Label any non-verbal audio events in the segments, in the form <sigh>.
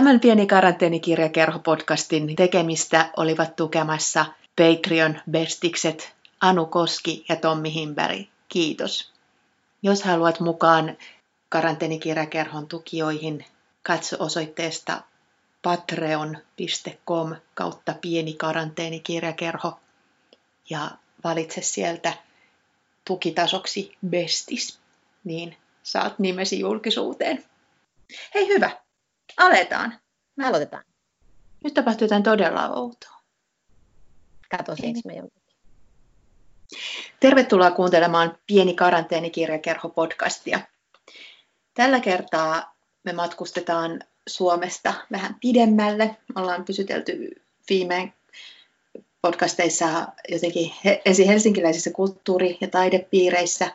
Tämän pieni karanteenikirjakerho-podcastin tekemistä olivat tukemassa Patreon bestikset Anu Koski ja Tommi Himberg. Kiitos. Jos haluat mukaan karanteenikirjakerhon tukijoihin, katso osoitteesta patreon.com kautta pieni karanteenikirjakerho ja valitse sieltä tukitasoksi bestis, niin saat nimesi julkisuuteen. Hei hyvä, aletaan. Me aloitetaan. Nyt tapahtuu jotain todella outoa. Katosiinko me jonkun? Tervetuloa kuuntelemaan Pieni karanteenikirjakerho-podcastia. Tällä kertaa me matkustetaan Suomesta vähän pidemmälle. Ollaan pysytelty viime podcasteissa jotenkin esi helsinkiläisissä kulttuuri- ja taidepiireissä.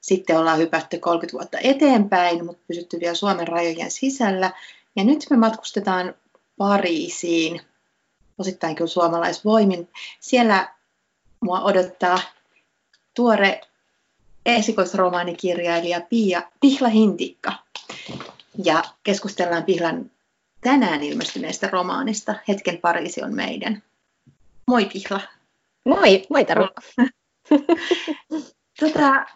Sitten ollaan hypätty 30 vuotta eteenpäin, mutta pysytty vielä Suomen rajojen sisällä. Ja nyt me matkustetaan Pariisiin, osittain kyllä suomalaisvoimin. Siellä mua odottaa tuore esikoisromaanikirjailija Pia, Pihla Hintikka. Ja keskustellaan Pihlan tänään ilmestyneestä romaanista Hetken Pariisi on meidän. Moi Pihla. Moi, moi Taru. tota,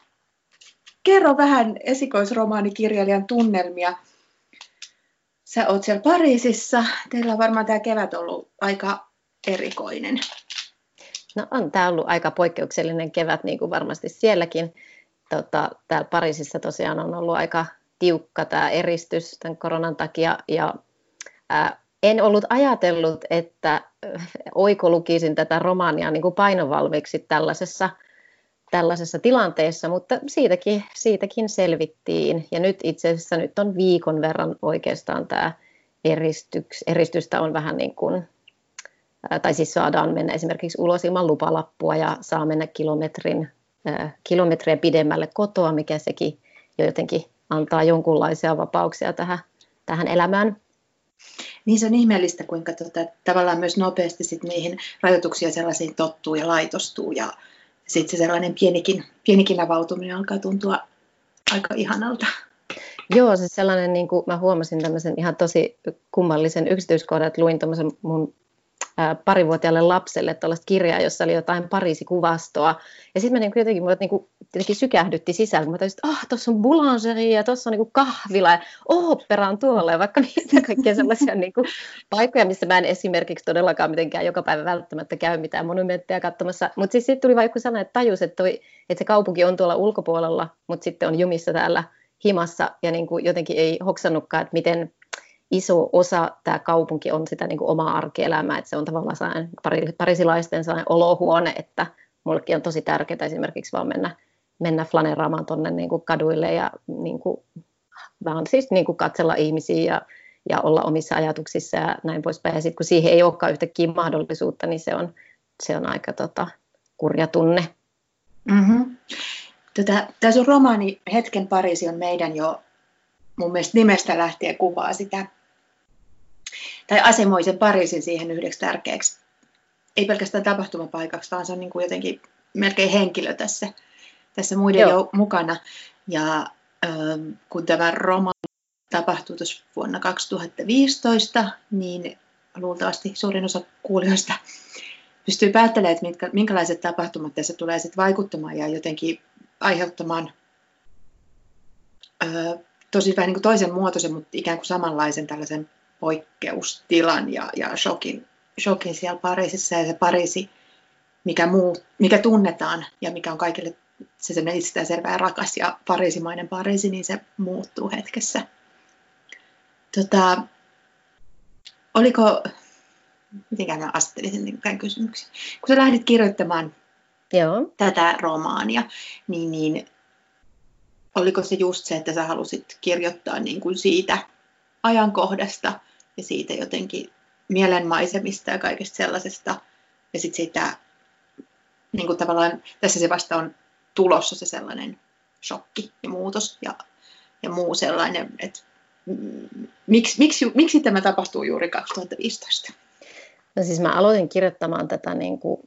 kerro vähän esikoisromaanikirjailijan tunnelmia. Sä oot siellä Pariisissa. Teillä on varmaan tämä kevät ollut aika erikoinen. No on tämä ollut aika poikkeuksellinen kevät, niin kuin varmasti sielläkin. Tota, täällä Pariisissa tosiaan on ollut aika tiukka tämä eristys tämän koronan takia ja ää, en ollut ajatellut, että oiko lukisin tätä romaania niin kuin painovalmiiksi tällaisessa, tällaisessa tilanteessa, mutta siitäkin, siitäkin selvittiin. Ja nyt itse asiassa nyt on viikon verran oikeastaan tämä eristyks, eristystä on vähän niin kuin, tai siis saadaan mennä esimerkiksi ulos ilman lupalappua ja saa mennä kilometrin, kilometriä pidemmälle kotoa, mikä sekin jo jotenkin antaa jonkunlaisia vapauksia tähän, tähän elämään. Niin se on ihmeellistä, kuinka tota, tavallaan myös nopeasti sit niihin rajoituksia sellaisiin tottuu ja laitostuu ja sitten se sellainen pienikin, pienikin avautuminen alkaa tuntua aika ihanalta. Joo, se sellainen, niin kuin mä huomasin tämmöisen ihan tosi kummallisen yksityiskohdan, että luin mun parivuotiaalle lapselle tällaista kirjaa, jossa oli jotain Pariisi-kuvastoa. Ja sitten mä niin jotenkin, niin jotenkin sykähdytti sisällä, kun mä tajusin, että ah, tuossa on boulangerie ja tuossa on niin kahvila ja opera on tuolla ja vaikka <laughs> niitä kaikkia sellaisia niin kuin, paikkoja, missä mä en esimerkiksi todellakaan mitenkään joka päivä välttämättä käy mitään monumentteja katsomassa. Mutta siis sitten tuli vaikka sellainen, että tajus, että, toi, että se kaupunki on tuolla ulkopuolella, mutta sitten on jumissa täällä himassa ja niin kuin jotenkin ei hoksannutkaan, että miten iso osa tämä kaupunki on sitä niin kuin omaa arkielämää, että se on tavallaan sellainen parisilaisten sellainen olohuone, että mullekin on tosi tärkeää esimerkiksi vaan mennä, mennä flaneraamaan tuonne niin kuin kaduille ja niin kuin, vaan siis niin kuin katsella ihmisiä ja, ja olla omissa ajatuksissa ja näin poispäin. Ja sitten kun siihen ei olekaan yhtäkkiä mahdollisuutta, niin se on, se on aika tota, kurja tunne. Mm-hmm. Tota, tämä sun romaani Hetken Pariisi on meidän jo mun mielestä nimestä lähtien kuvaa sitä tai asemoi sen Pariisin siihen yhdeksi tärkeäksi, ei pelkästään tapahtumapaikaksi, vaan se on niin kuin jotenkin melkein henkilö tässä, tässä muiden jo mukana. Ja äh, kun tämä romaani tapahtui tuossa vuonna 2015, niin luultavasti suurin osa kuulijoista pystyy päättelemään, että mitkä, minkälaiset tapahtumat tässä tulee sitten vaikuttamaan ja jotenkin aiheuttamaan ö, tosi vähän niin kuin toisen muotoisen, mutta ikään kuin samanlaisen tällaisen poikkeustilan ja, ja shokin, shokin siellä Pariisissa ja se Pariisi, mikä, muu, mikä tunnetaan ja mikä on kaikille se sellainen itsestäänselvä ja rakas ja pariisimainen Pariisi, niin se muuttuu hetkessä. Tota, oliko, miten mä asettelisin tämän kysymyksen, kun sä lähdit kirjoittamaan Joo. tätä romaania, niin, niin oliko se just se, että sä halusit kirjoittaa niin kuin siitä ajankohdasta ja siitä jotenkin mielenmaisemista ja kaikesta sellaisesta. Ja sitten sitä, niin kuin tavallaan tässä se vasta on tulossa se sellainen shokki ja muutos ja, ja muu sellainen, että miksi, miksi, miksi tämä tapahtuu juuri 2015? No siis mä aloitin kirjoittamaan tätä niin kuin,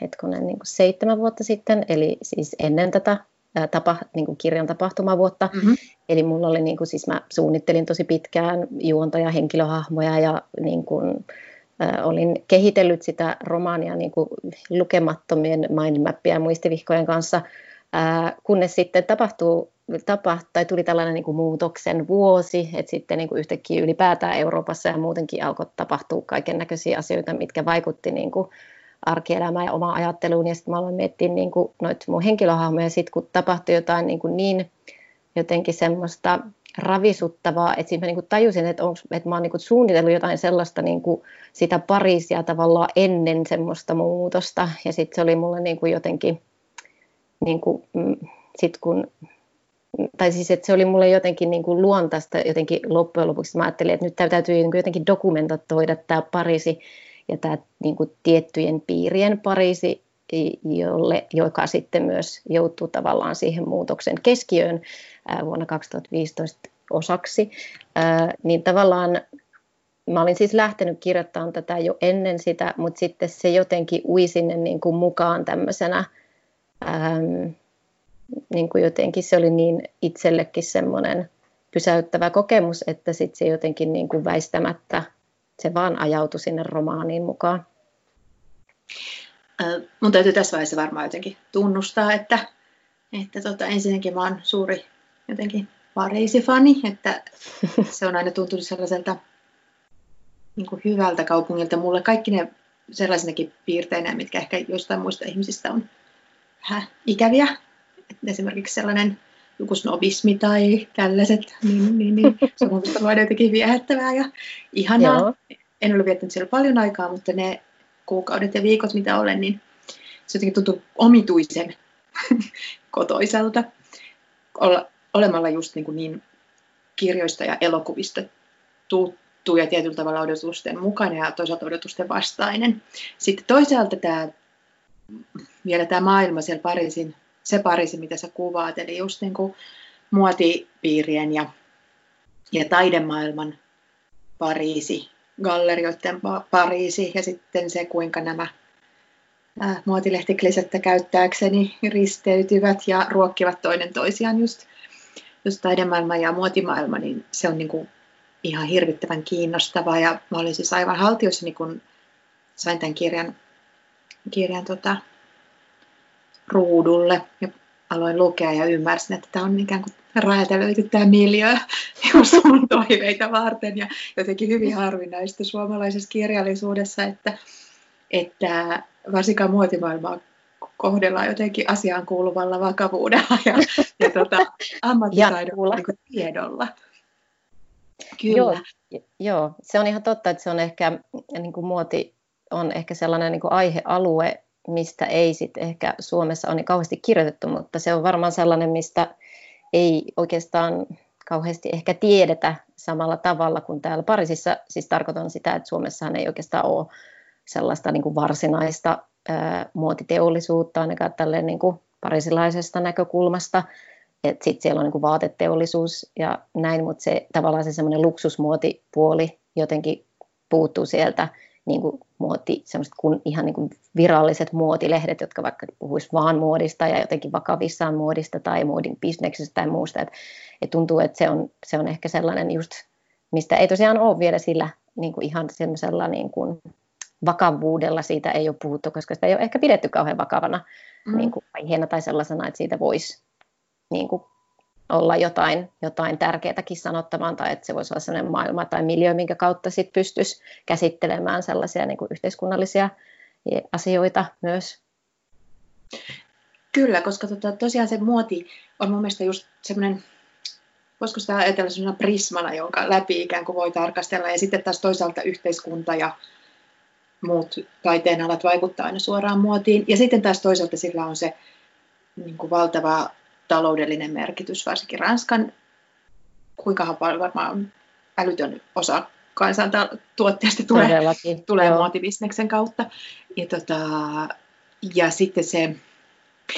hetkonen, niin kuin seitsemän vuotta sitten, eli siis ennen tätä tapa, niin kuin kirjan tapahtumavuotta. Mm-hmm. Eli mulla oli, niin kuin, siis mä suunnittelin tosi pitkään juontoja, henkilöhahmoja ja niin kuin, äh, olin kehitellyt sitä romaania niin kuin lukemattomien mindmappia ja muistivihkojen kanssa, äh, kunnes sitten tapahtuu tapa, tai tuli tällainen niin kuin muutoksen vuosi, että sitten niin kuin yhtäkkiä ylipäätään Euroopassa ja muutenkin alkoi tapahtua kaiken näköisiä asioita, mitkä vaikutti niin kuin arkielämään ja omaan ajatteluun. Ja sitten mä aloin miettiä niin kuin noita mun henkilöhahmoja, sit kun tapahtui jotain niin, kuin niin jotenkin semmoista ravisuttavaa, että sitten mä niin kuin tajusin, että, onks, että mä oon niin kuin suunnitellut jotain sellaista niin kuin sitä Pariisia tavallaan ennen semmoista muutosta. Ja sitten se oli mulle niin kuin jotenkin, niin kuin, mm, sit kun tai siis että se oli mulle jotenkin niin kuin luontaista jotenkin loppujen lopuksi. Mä ajattelin, että nyt täytyy niin jotenkin dokumentoida tämä Pariisi ja tämä niin kuin tiettyjen piirien Pariisi, jolle, joka sitten myös joutuu tavallaan siihen muutoksen keskiöön vuonna 2015 osaksi, niin tavallaan mä olin siis lähtenyt kirjoittamaan tätä jo ennen sitä, mutta sitten se jotenkin ui sinne niin kuin mukaan tämmöisenä, ähm, niin kuin jotenkin se oli niin itsellekin semmoinen pysäyttävä kokemus, että sitten se jotenkin niin kuin väistämättä se vaan ajautui sinne romaaniin mukaan. Mun täytyy tässä vaiheessa varmaan jotenkin tunnustaa, että, että tota, ensinnäkin mä oon suuri jotenkin Pariisi-fani, että se on aina tuntunut sellaiselta niin kuin hyvältä kaupungilta. Mulle kaikki ne sellaisinakin piirteinä, mitkä ehkä jostain muista ihmisistä on vähän ikäviä. Et esimerkiksi sellainen joku snobismi tai tällaiset, niin, niin, niin se on minusta vain jotenkin viehättävää ja ihanaa. Joo. En ole viettänyt siellä paljon aikaa, mutta ne kuukaudet ja viikot, mitä olen, niin se jotenkin tuntuu omituisen <laughs> kotoiselta olla, olemalla just niin, kuin niin kirjoista ja elokuvista tuttu ja tietyllä tavalla odotusten mukainen ja toisaalta odotusten vastainen. Sitten toisaalta tämä, vielä tämä maailma siellä Pariisin se Pariisi, mitä sä kuvaat, eli just niin kuin muotipiirien ja, ja taidemaailman Pariisi, gallerioiden Pariisi ja sitten se, kuinka nämä äh, muotilehtiklisettä käyttääkseni risteytyvät ja ruokkivat toinen toisiaan just, just taidemaailma ja muotimaailma, niin se on niin kuin ihan hirvittävän kiinnostavaa ja mä olin siis aivan haltiossa, kun sain tämän kirjan, kirjan tota, ruudulle ja aloin lukea ja ymmärsin, että tämä on ikään kuin räätälöity tämä miljö mun <laughs> toiveita varten ja jotenkin hyvin harvinaista suomalaisessa kirjallisuudessa, että, että varsinkaan muotimaailmaa kohdellaan jotenkin asiaan kuuluvalla vakavuudella ja, ja tota, <laughs> ammattitaidolla niin tiedolla. Kyllä. Joo, joo, se on ihan totta, että se on ehkä, niin kuin muoti on ehkä sellainen niin kuin aihealue, mistä ei sit ehkä Suomessa ole niin kauheasti kirjoitettu, mutta se on varmaan sellainen, mistä ei oikeastaan kauheasti ehkä tiedetä samalla tavalla kuin täällä Pariisissa. Siis tarkoitan sitä, että Suomessahan ei oikeastaan ole sellaista niin kuin varsinaista ää, muotiteollisuutta ainakaan tälleen niin kuin parisilaisesta näkökulmasta. Sitten siellä on niin kuin vaateteollisuus ja näin, mutta se tavallaan se semmoinen luksusmuotipuoli jotenkin puuttuu sieltä niin kuin muoti, semmoiset kun, ihan niin kuin viralliset muotilehdet, jotka vaikka puhuisivat vaan muodista ja jotenkin vakavissaan muodista tai muodin bisneksestä tai muusta. Et, et tuntuu, että se on, se on ehkä sellainen just, mistä ei tosiaan ole vielä sillä niin kuin ihan semmoisella niin kuin vakavuudella siitä ei ole puhuttu, koska sitä ei ole ehkä pidetty kauhean vakavana mm. niin kuin aiheena tai sellaisena, että siitä voisi niin kuin olla jotain, jotain tärkeätäkin sanottamaan tai että se voisi olla sellainen maailma tai miljö, minkä kautta sit pystyisi käsittelemään sellaisia niin kuin yhteiskunnallisia asioita myös. Kyllä, koska tota, tosiaan se muoti on mun mielestä just semmoinen, voisiko sitä ajatella semmoinen prismana, jonka läpi ikään kuin voi tarkastella ja sitten taas toisaalta yhteiskunta ja muut taiteen alat vaikuttaa aina suoraan muotiin ja sitten taas toisaalta sillä on se niin kuin valtava taloudellinen merkitys, varsinkin Ranskan, kuinka paljon varmaan älytön osa kansantuotteesta tulee, tulee muotibisneksen kautta. Ja, tota, ja sitten se,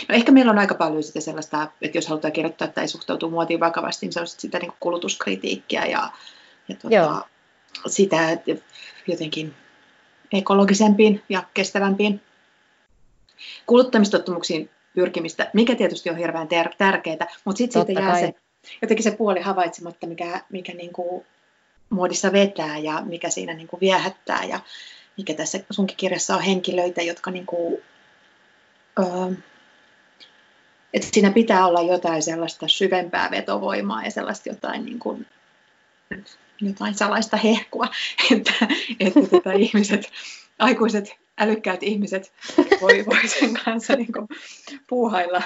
no ehkä meillä on aika paljon sitä sellaista, että jos halutaan kirjoittaa tai suhtautuu muotiin vakavasti, niin se on sitä niin kulutuskritiikkiä ja, ja tota, sitä jotenkin ekologisempiin ja kestävämpiin kuluttamistottumuksiin pyrkimistä, mikä tietysti on hirveän ter- tärkeää, mutta sitten siitä jää kai. se, jotenkin se puoli havaitsematta, mikä, mikä niin kuin muodissa vetää ja mikä siinä niin kuin viehättää ja mikä tässä sunkin kirjassa on henkilöitä, jotka niin kuin, öö, että siinä pitää olla jotain sellaista syvempää vetovoimaa ja sellaista jotain, niin kuin, jotain salaista hehkua, että, että tota, ihmiset, <laughs> aikuiset, älykkäät ihmiset voi, voi sen kanssa niin kuin, puuhailla.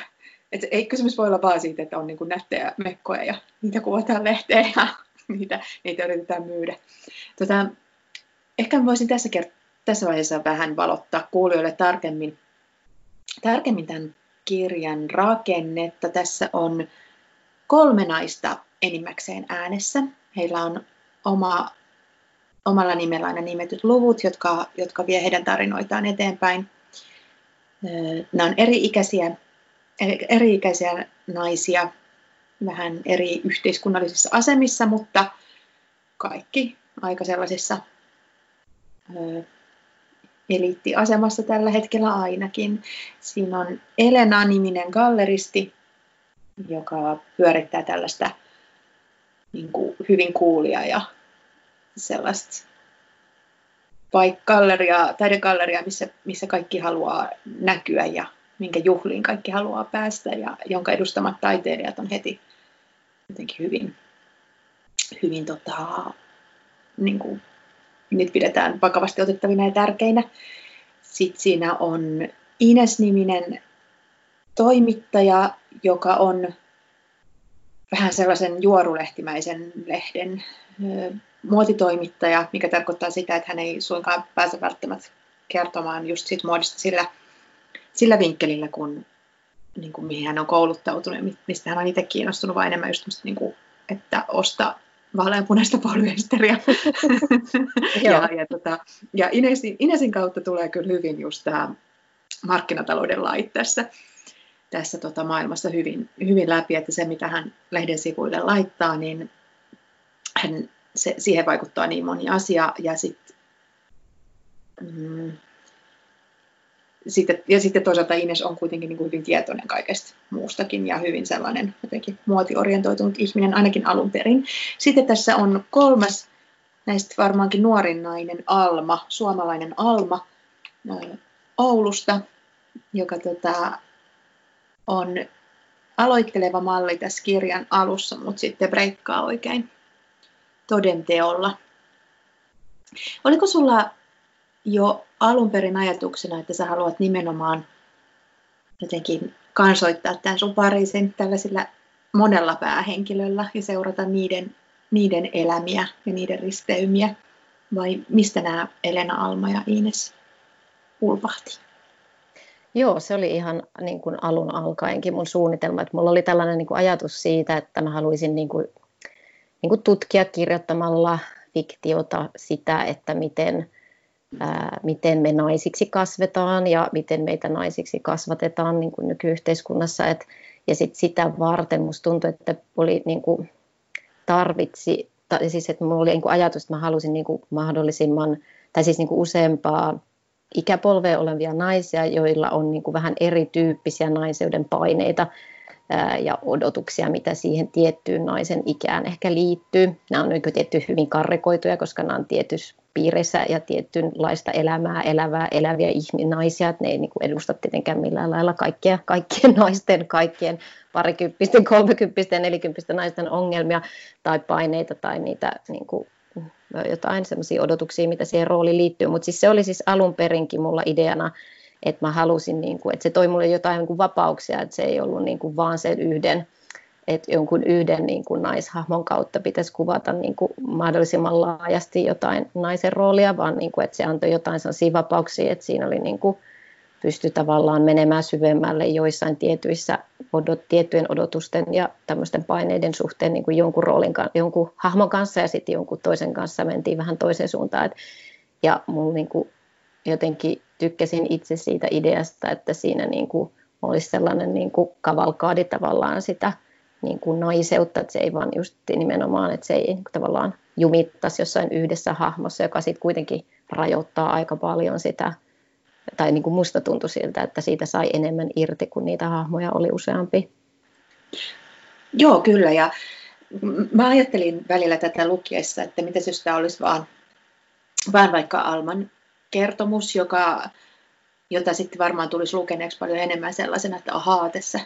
Et ei kysymys voi olla vaan siitä, että on niin kuin nättejä mekkoja ja niitä kuvataan lehteen ja niitä, niitä yritetään myydä. Tota, ehkä voisin tässä, kert- tässä vaiheessa vähän valottaa kuulijoille tarkemmin, tarkemmin tämän kirjan rakennetta. Tässä on kolme naista enimmäkseen äänessä. Heillä on oma, omalla nimellä aina nimetyt luvut, jotka, jotka vie heidän tarinoitaan eteenpäin. Nämä on eri-ikäisiä, eri-ikäisiä naisia, vähän eri yhteiskunnallisissa asemissa, mutta kaikki aika sellaisissa eliittiasemassa tällä hetkellä ainakin. Siinä on Elena-niminen galleristi, joka pyörittää tällaista niin kuin hyvin kuulia ja sellaista paikkalleria, taidegalleria, missä, missä kaikki haluaa näkyä ja minkä juhliin kaikki haluaa päästä ja jonka edustamat taiteilijat on heti jotenkin hyvin, hyvin tota, niin kuin niitä pidetään vakavasti otettavina ja tärkeinä. Sitten siinä on Ines-niminen toimittaja, joka on vähän sellaisen juorulehtimäisen lehden muotitoimittaja, mikä tarkoittaa sitä, että hän ei suinkaan pääse välttämättä kertomaan just siitä muodista sillä, sillä vinkkelillä, kun, niin kuin mihin hän on kouluttautunut ja mistä hän on itse kiinnostunut, vaan enemmän just niin kuin, että osta vaaleanpunaista polyesteriä. <laughs> ja, ja, tota, ja Inesin, Inesin kautta tulee kyllä hyvin just tämä markkinatalouden lait tässä, tässä tota maailmassa hyvin, hyvin läpi, että se mitä hän lehden sivuille laittaa, niin hän, se, siihen vaikuttaa niin moni asia ja sitten mm, sitten, ja sitten toisaalta Ines on kuitenkin niin kuin hyvin tietoinen kaikesta muustakin ja hyvin sellainen jotenkin muotiorientoitunut ihminen ainakin alun perin. Sitten tässä on kolmas näistä varmaankin nuorin nainen Alma, suomalainen Alma Oulusta, joka tota, on aloitteleva malli tässä kirjan alussa, mutta sitten breikkaa oikein todenteolla. Oliko sulla jo alun perin ajatuksena, että sä haluat nimenomaan jotenkin kansoittaa tämän sun parisin tällaisilla monella päähenkilöllä ja seurata niiden, niiden elämiä ja niiden risteymiä? Vai mistä nämä Elena Alma ja Ines ulvahti? Joo, se oli ihan niin kuin alun alkaenkin mun suunnitelma. Että mulla oli tällainen niin kuin ajatus siitä, että mä haluaisin niin kuin, niin kuin tutkia kirjoittamalla fiktiota sitä, että miten – ää, miten me naisiksi kasvetaan ja miten meitä naisiksi kasvatetaan niin kuin nykyyhteiskunnassa. Et, ja sit sitä varten musta tuntui, että oli niin kuin, tarvitsi, tai siis että mulla oli niin kuin ajatus, että mä halusin niin kuin mahdollisimman, tai siis niin kuin useampaa ikäpolvea olevia naisia, joilla on niin kuin vähän erityyppisiä naiseuden paineita ja odotuksia, mitä siihen tiettyyn naisen ikään ehkä liittyy. Nämä on niin tietty hyvin karrekoituja, koska nämä on tietyssä piirissä ja tietynlaista elämää elävää, eläviä naisia, ne ei niin edusta tietenkään millään lailla kaikkia, kaikkien naisten, kaikkien parikymppisten, kolmekymppisten, nelikymppisten naisten ongelmia tai paineita tai niitä niin kuin, jotain sellaisia odotuksia, mitä siihen rooliin liittyy. Mutta siis se oli siis alun perinkin mulla ideana, että mä halusin, niin kuin, että se toi mulle jotain niin kuin vapauksia, että se ei ollut niin kuin vaan sen yhden että jonkun yhden niin kuin naishahmon kautta pitäisi kuvata niin kuin mahdollisimman laajasti jotain naisen roolia, vaan niin kuin, että se antoi jotain sellaisia vapauksia, että siinä oli niin kuin, pysty tavallaan menemään syvemmälle joissain tietyissä odot, tiettyjen odotusten ja tämmöisten paineiden suhteen niin kuin jonkun roolin, jonkun hahmon kanssa ja sitten jonkun toisen kanssa mentiin vähän toiseen suuntaan. Et, ja mulla niin kuin, jotenkin tykkäsin itse siitä ideasta, että siinä niin kuin, olisi sellainen niin kuin kavalkaadi tavallaan sitä niin kuin naiseutta, että se ei vaan just nimenomaan, että se ei niin kuin tavallaan jumittaisi jossain yhdessä hahmossa, joka sitten kuitenkin rajoittaa aika paljon sitä tai niin kuin musta tuntui siltä, että siitä sai enemmän irti, kun niitä hahmoja oli useampi. Joo, kyllä. Ja mä ajattelin välillä tätä lukiessa, että mitä jos tämä olisi vaan, vaan vaikka Alman kertomus, joka, jota sitten varmaan tulisi lukeneeksi paljon enemmän sellaisena, että ahaa, tässä,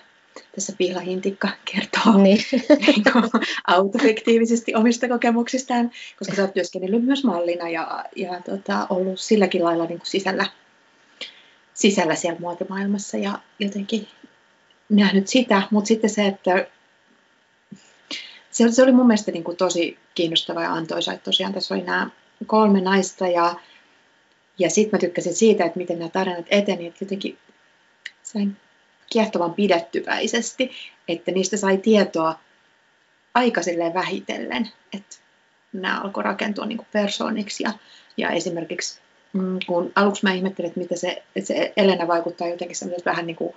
tässä piilahintikka kertoo niin. <laughs> niin autofiktiivisesti omista kokemuksistaan, koska sä oot työskennellyt myös mallina ja, ja tota, ollut silläkin lailla niin kuin sisällä, sisällä siellä muotimaailmassa ja jotenkin nähnyt sitä, mutta sitten se, että se, se oli mun mielestä niin kuin tosi kiinnostava ja antoisa, että tosiaan tässä oli nämä kolme naista ja, ja sitten mä tykkäsin siitä, että miten nämä tarinat eteni, että jotenkin sain kiehtovan pidettyväisesti, että niistä sai tietoa aika vähitellen, että nämä alkoi rakentua niin persooniksi ja, ja esimerkiksi mm, kun aluksi mä ihmettelin, että mitä se, että se Elena vaikuttaa jotenkin vähän niin kuin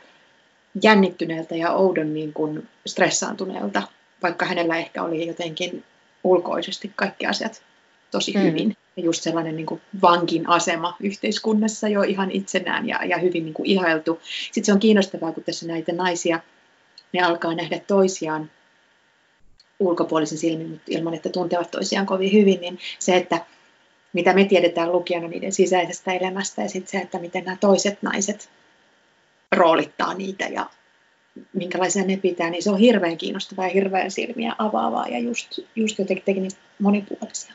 jännittyneeltä ja oudon niin kuin stressaantuneelta vaikka hänellä ehkä oli jotenkin ulkoisesti kaikki asiat tosi mm. hyvin. Ja just sellainen niin kuin vankin asema yhteiskunnassa jo ihan itsenään ja, ja hyvin niin kuin ihailtu. Sitten se on kiinnostavaa, kun tässä näitä naisia, ne alkaa nähdä toisiaan ulkopuolisen silmin, mutta ilman, että tuntevat toisiaan kovin hyvin, niin se, että mitä me tiedetään lukijana niiden sisäisestä elämästä ja sitten se, että miten nämä toiset naiset roolittaa niitä ja minkälaisia ne pitää, niin se on hirveän kiinnostavaa ja hirveän silmiä avaavaa ja just, just jotenkin niistä monipuolisia.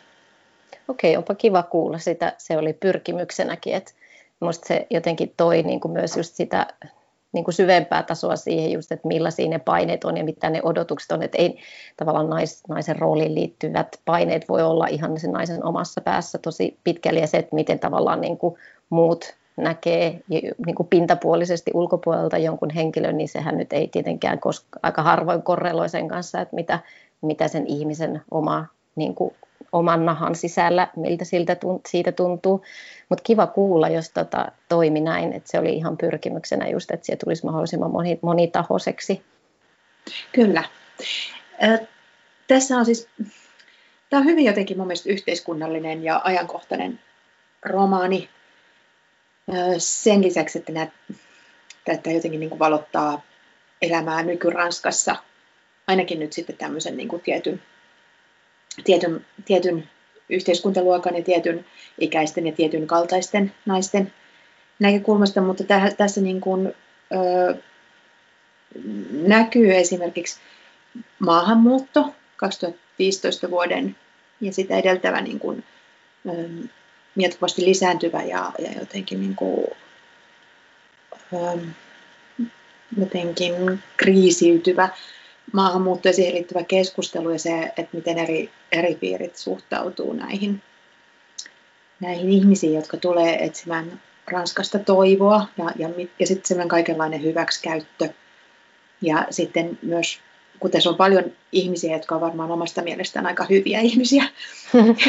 Okei, onpa kiva kuulla sitä. Se oli pyrkimyksenäkin, että minusta se jotenkin toi niin kuin myös just sitä niin kuin syvempää tasoa siihen just, että millaisia ne paineet on ja mitä ne odotukset on, että ei tavallaan nais, naisen rooliin liittyvät paineet voi olla ihan sen naisen omassa päässä tosi pitkälle ja se, että miten tavallaan niin kuin muut näkee niin kuin pintapuolisesti ulkopuolelta jonkun henkilön, niin sehän nyt ei tietenkään koska, aika harvoin korreloi sen kanssa, että mitä, mitä sen ihmisen oma, niin kuin, oman nahan sisällä, miltä siltä tunt, siitä tuntuu. Mutta kiva kuulla, jos tota, toimi näin, että se oli ihan pyrkimyksenä just, että se tulisi mahdollisimman moni, monitahoiseksi. Kyllä. Äh, tässä on siis, tämä on hyvin jotenkin mun mielestä yhteiskunnallinen ja ajankohtainen romaani, sen lisäksi, että nämä, tätä jotenkin niin kuin valottaa elämää nykyranskassa, ainakin nyt sitten tämmöisen niin kuin tietyn, tietyn, tietyn yhteiskuntaluokan ja tietyn ikäisten ja tietyn kaltaisten naisten näkökulmasta, mutta täh, tässä niin kuin, ö, näkyy esimerkiksi maahanmuutto 2015 vuoden ja sitä edeltävä niin kuin, ö, jatkuvasti lisääntyvä ja, ja jotenkin niin kuin, ähm, jotenkin kriisiytyvä maahanmuutto ja siihen liittyvä keskustelu ja se, että miten eri, eri piirit suhtautuu näihin, näihin ihmisiin, jotka tulee etsimään Ranskasta toivoa ja, ja, ja sitten semmoinen kaikenlainen hyväksikäyttö. Ja sitten myös kun tässä on paljon ihmisiä, jotka on varmaan omasta mielestään aika hyviä ihmisiä, <laughs>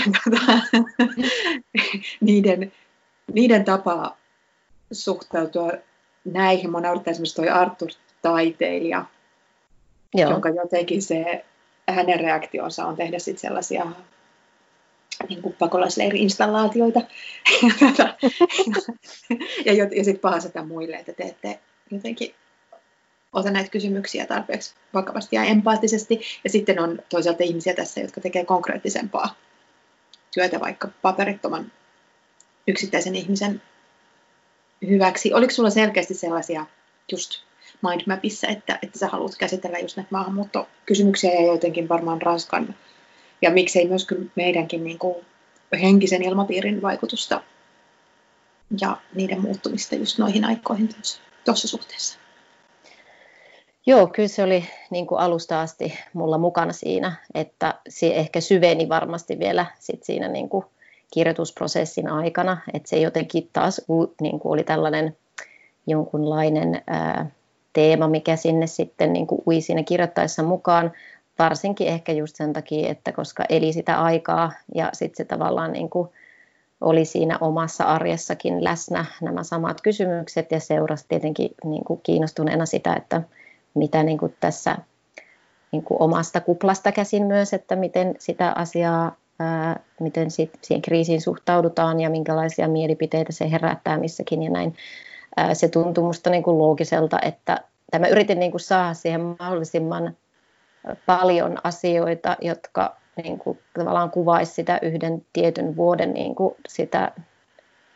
niiden, niiden tapa suhtautua näihin, naurattaa esimerkiksi toi Arthur-taiteilija, Joo. jonka jotenkin se hänen reaktionsa on tehdä sit sellaisia niin kuin pakolaisleiri-installaatioita ja, ja, ja, ja sitten pahaseta muille, että te ette jotenkin ota näitä kysymyksiä tarpeeksi vakavasti ja empaattisesti. Ja sitten on toisaalta ihmisiä tässä, jotka tekee konkreettisempaa työtä vaikka paperittoman yksittäisen ihmisen hyväksi. Oliko sulla selkeästi sellaisia just mindmapissa, että, että sä haluat käsitellä just näitä maahanmuuttokysymyksiä ja jotenkin varmaan Ranskan ja miksei myös meidänkin niin kuin henkisen ilmapiirin vaikutusta ja niiden muuttumista just noihin aikoihin tuossa suhteessa? Joo, kyllä se oli niin kuin alusta asti mulla mukana siinä, että se ehkä syveni varmasti vielä sit siinä niin kuin kirjoitusprosessin aikana, että se jotenkin taas niin kuin oli tällainen jonkunlainen ää, teema, mikä sinne sitten niin kuin ui siinä kirjoittaessa mukaan, varsinkin ehkä just sen takia, että koska eli sitä aikaa ja sitten se tavallaan niin kuin oli siinä omassa arjessakin läsnä nämä samat kysymykset ja seurasi tietenkin niin kuin kiinnostuneena sitä, että mitä niin kuin tässä niin kuin omasta kuplasta käsin myös, että miten sitä asiaa ää, miten sit siihen kriisiin suhtaudutaan ja minkälaisia mielipiteitä se herättää missäkin ja näin. Se tuntuu minusta niin kuin loogiselta, että tämä yritin niin kuin saada siihen mahdollisimman paljon asioita, jotka niin kuin, tavallaan kuvaisi sitä yhden tietyn vuoden niin kuin, sitä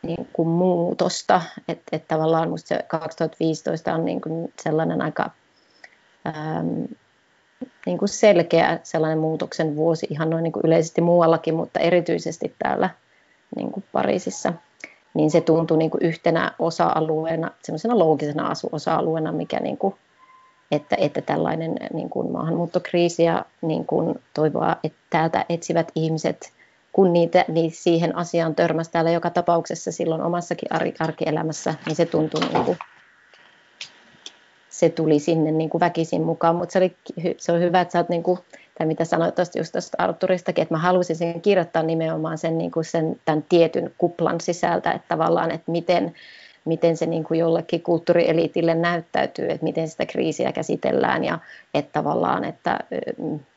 niin kuin muutosta. Että et tavallaan minusta se 2015 on niin kuin sellainen aika äm, niin kuin selkeä sellainen muutoksen vuosi ihan noin niin kuin yleisesti muuallakin, mutta erityisesti täällä niin kuin Pariisissa. Niin se tuntui niin kuin yhtenä osa-alueena, semmoisena loogisena osa-alueena, mikä niin kuin että, että tällainen niin kuin maahanmuuttokriisi ja niin kuin toivoa, että täältä etsivät ihmiset, kun niitä, niin siihen asiaan törmäsi täällä joka tapauksessa silloin omassakin arkielämässä, niin se tuntui niin kuin, se tuli sinne niin kuin väkisin mukaan, mutta se, oli, se on hyvä, että sä oot niin kuin, tai mitä sanoit tuosta just tuosta Arturistakin, että mä halusin sen kirjoittaa nimenomaan sen, niin kuin sen tämän tietyn kuplan sisältä, että tavallaan, että miten, miten se niin kuin jollekin kulttuurieliitille näyttäytyy, että miten sitä kriisiä käsitellään ja että tavallaan, että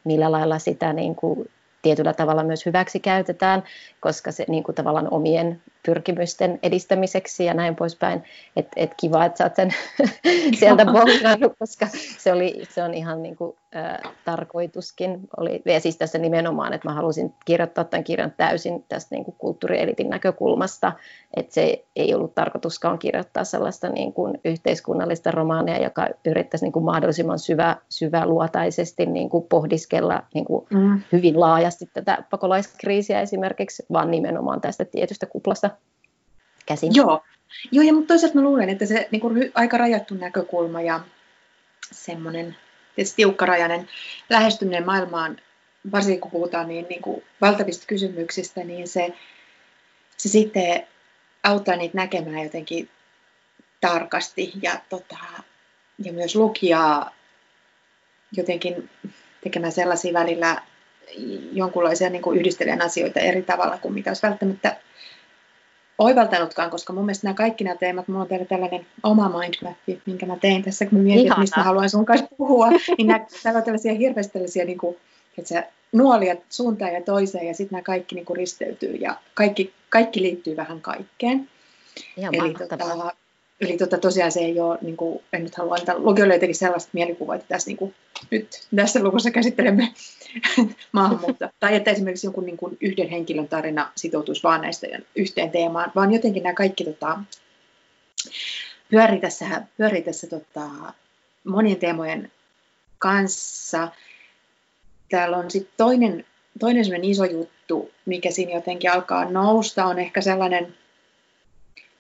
millä lailla sitä niin kuin tietyllä tavalla myös hyväksi käytetään, koska se niin kuin tavallaan omien pyrkimysten edistämiseksi ja näin poispäin. Että et kiva, että sä oot sen <laughs> sieltä bongannut, koska se, oli, se on ihan niin kuin, äh, tarkoituskin. Oli, ja siis tässä nimenomaan, että mä halusin kirjoittaa tämän kirjan täysin tästä niin kuin kulttuurielitin näkökulmasta, että se ei ollut tarkoituskaan kirjoittaa sellaista niin kuin yhteiskunnallista romaania, joka yrittäisi niin kuin mahdollisimman syvä, syväluotaisesti niin kuin pohdiskella niin kuin mm. hyvin laajasti tätä pakolaiskriisiä esimerkiksi, vaan nimenomaan tästä tietystä kuplasta käsin. Joo, Joo ja mutta toisaalta mä luulen, että se niin kuin, aika rajattu näkökulma ja semmoinen tiukkarajainen lähestyminen maailmaan, varsinkin kun puhutaan niin, niin kuin valtavista kysymyksistä, niin se, se sitten auttaa niitä näkemään jotenkin tarkasti ja, tota, ja myös lukijaa jotenkin tekemään sellaisia välillä jonkunlaisia niin kuin yhdistelijän asioita eri tavalla kuin mitä olisi välttämättä oivaltanutkaan, koska mun mielestä nämä kaikki nämä teemat, mulla on teillä tällainen oma mindmappi, minkä mä tein tässä, kun mä mietin, että mistä mä haluan sun kanssa puhua, niin nämä, on tällaisia hirveästi tällaisia niin kuin, että sä nuolia suuntaan ja toiseen ja sitten nämä kaikki niin kuin risteytyy ja kaikki, kaikki liittyy vähän kaikkeen. Ihan Eli tota, Eli tota, tosiaan se ei ole, niin kuin, en nyt halua antaa lukijoille jotenkin sellaista mielikuvaa, että tässä, niin kuin, nyt tässä luvussa käsittelemme <laughs> maahanmuuttoa. tai että esimerkiksi jonkun niin kuin, yhden henkilön tarina sitoutuisi vaan näistä yhteen teemaan, vaan jotenkin nämä kaikki tota, pyörii tässä, pyörii tässä tota, monien teemojen kanssa. Täällä on sitten toinen, toinen iso juttu, mikä siinä jotenkin alkaa nousta, on ehkä sellainen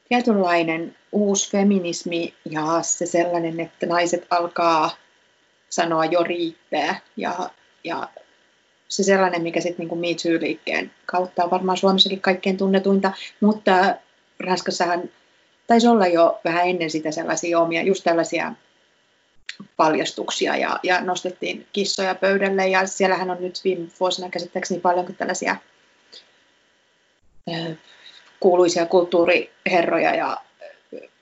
tietynlainen uusi feminismi ja se sellainen, että naiset alkaa sanoa jo riittää. Ja, ja se sellainen, mikä sitten niin Me Too-liikkeen kautta on varmaan Suomessakin kaikkein tunnetuinta, mutta Ranskassahan taisi olla jo vähän ennen sitä sellaisia omia, just tällaisia paljastuksia. Ja, ja nostettiin kissoja pöydälle. Ja siellähän on nyt viime vuosina käsittääkseni paljon tällaisia kuuluisia kulttuuriherroja ja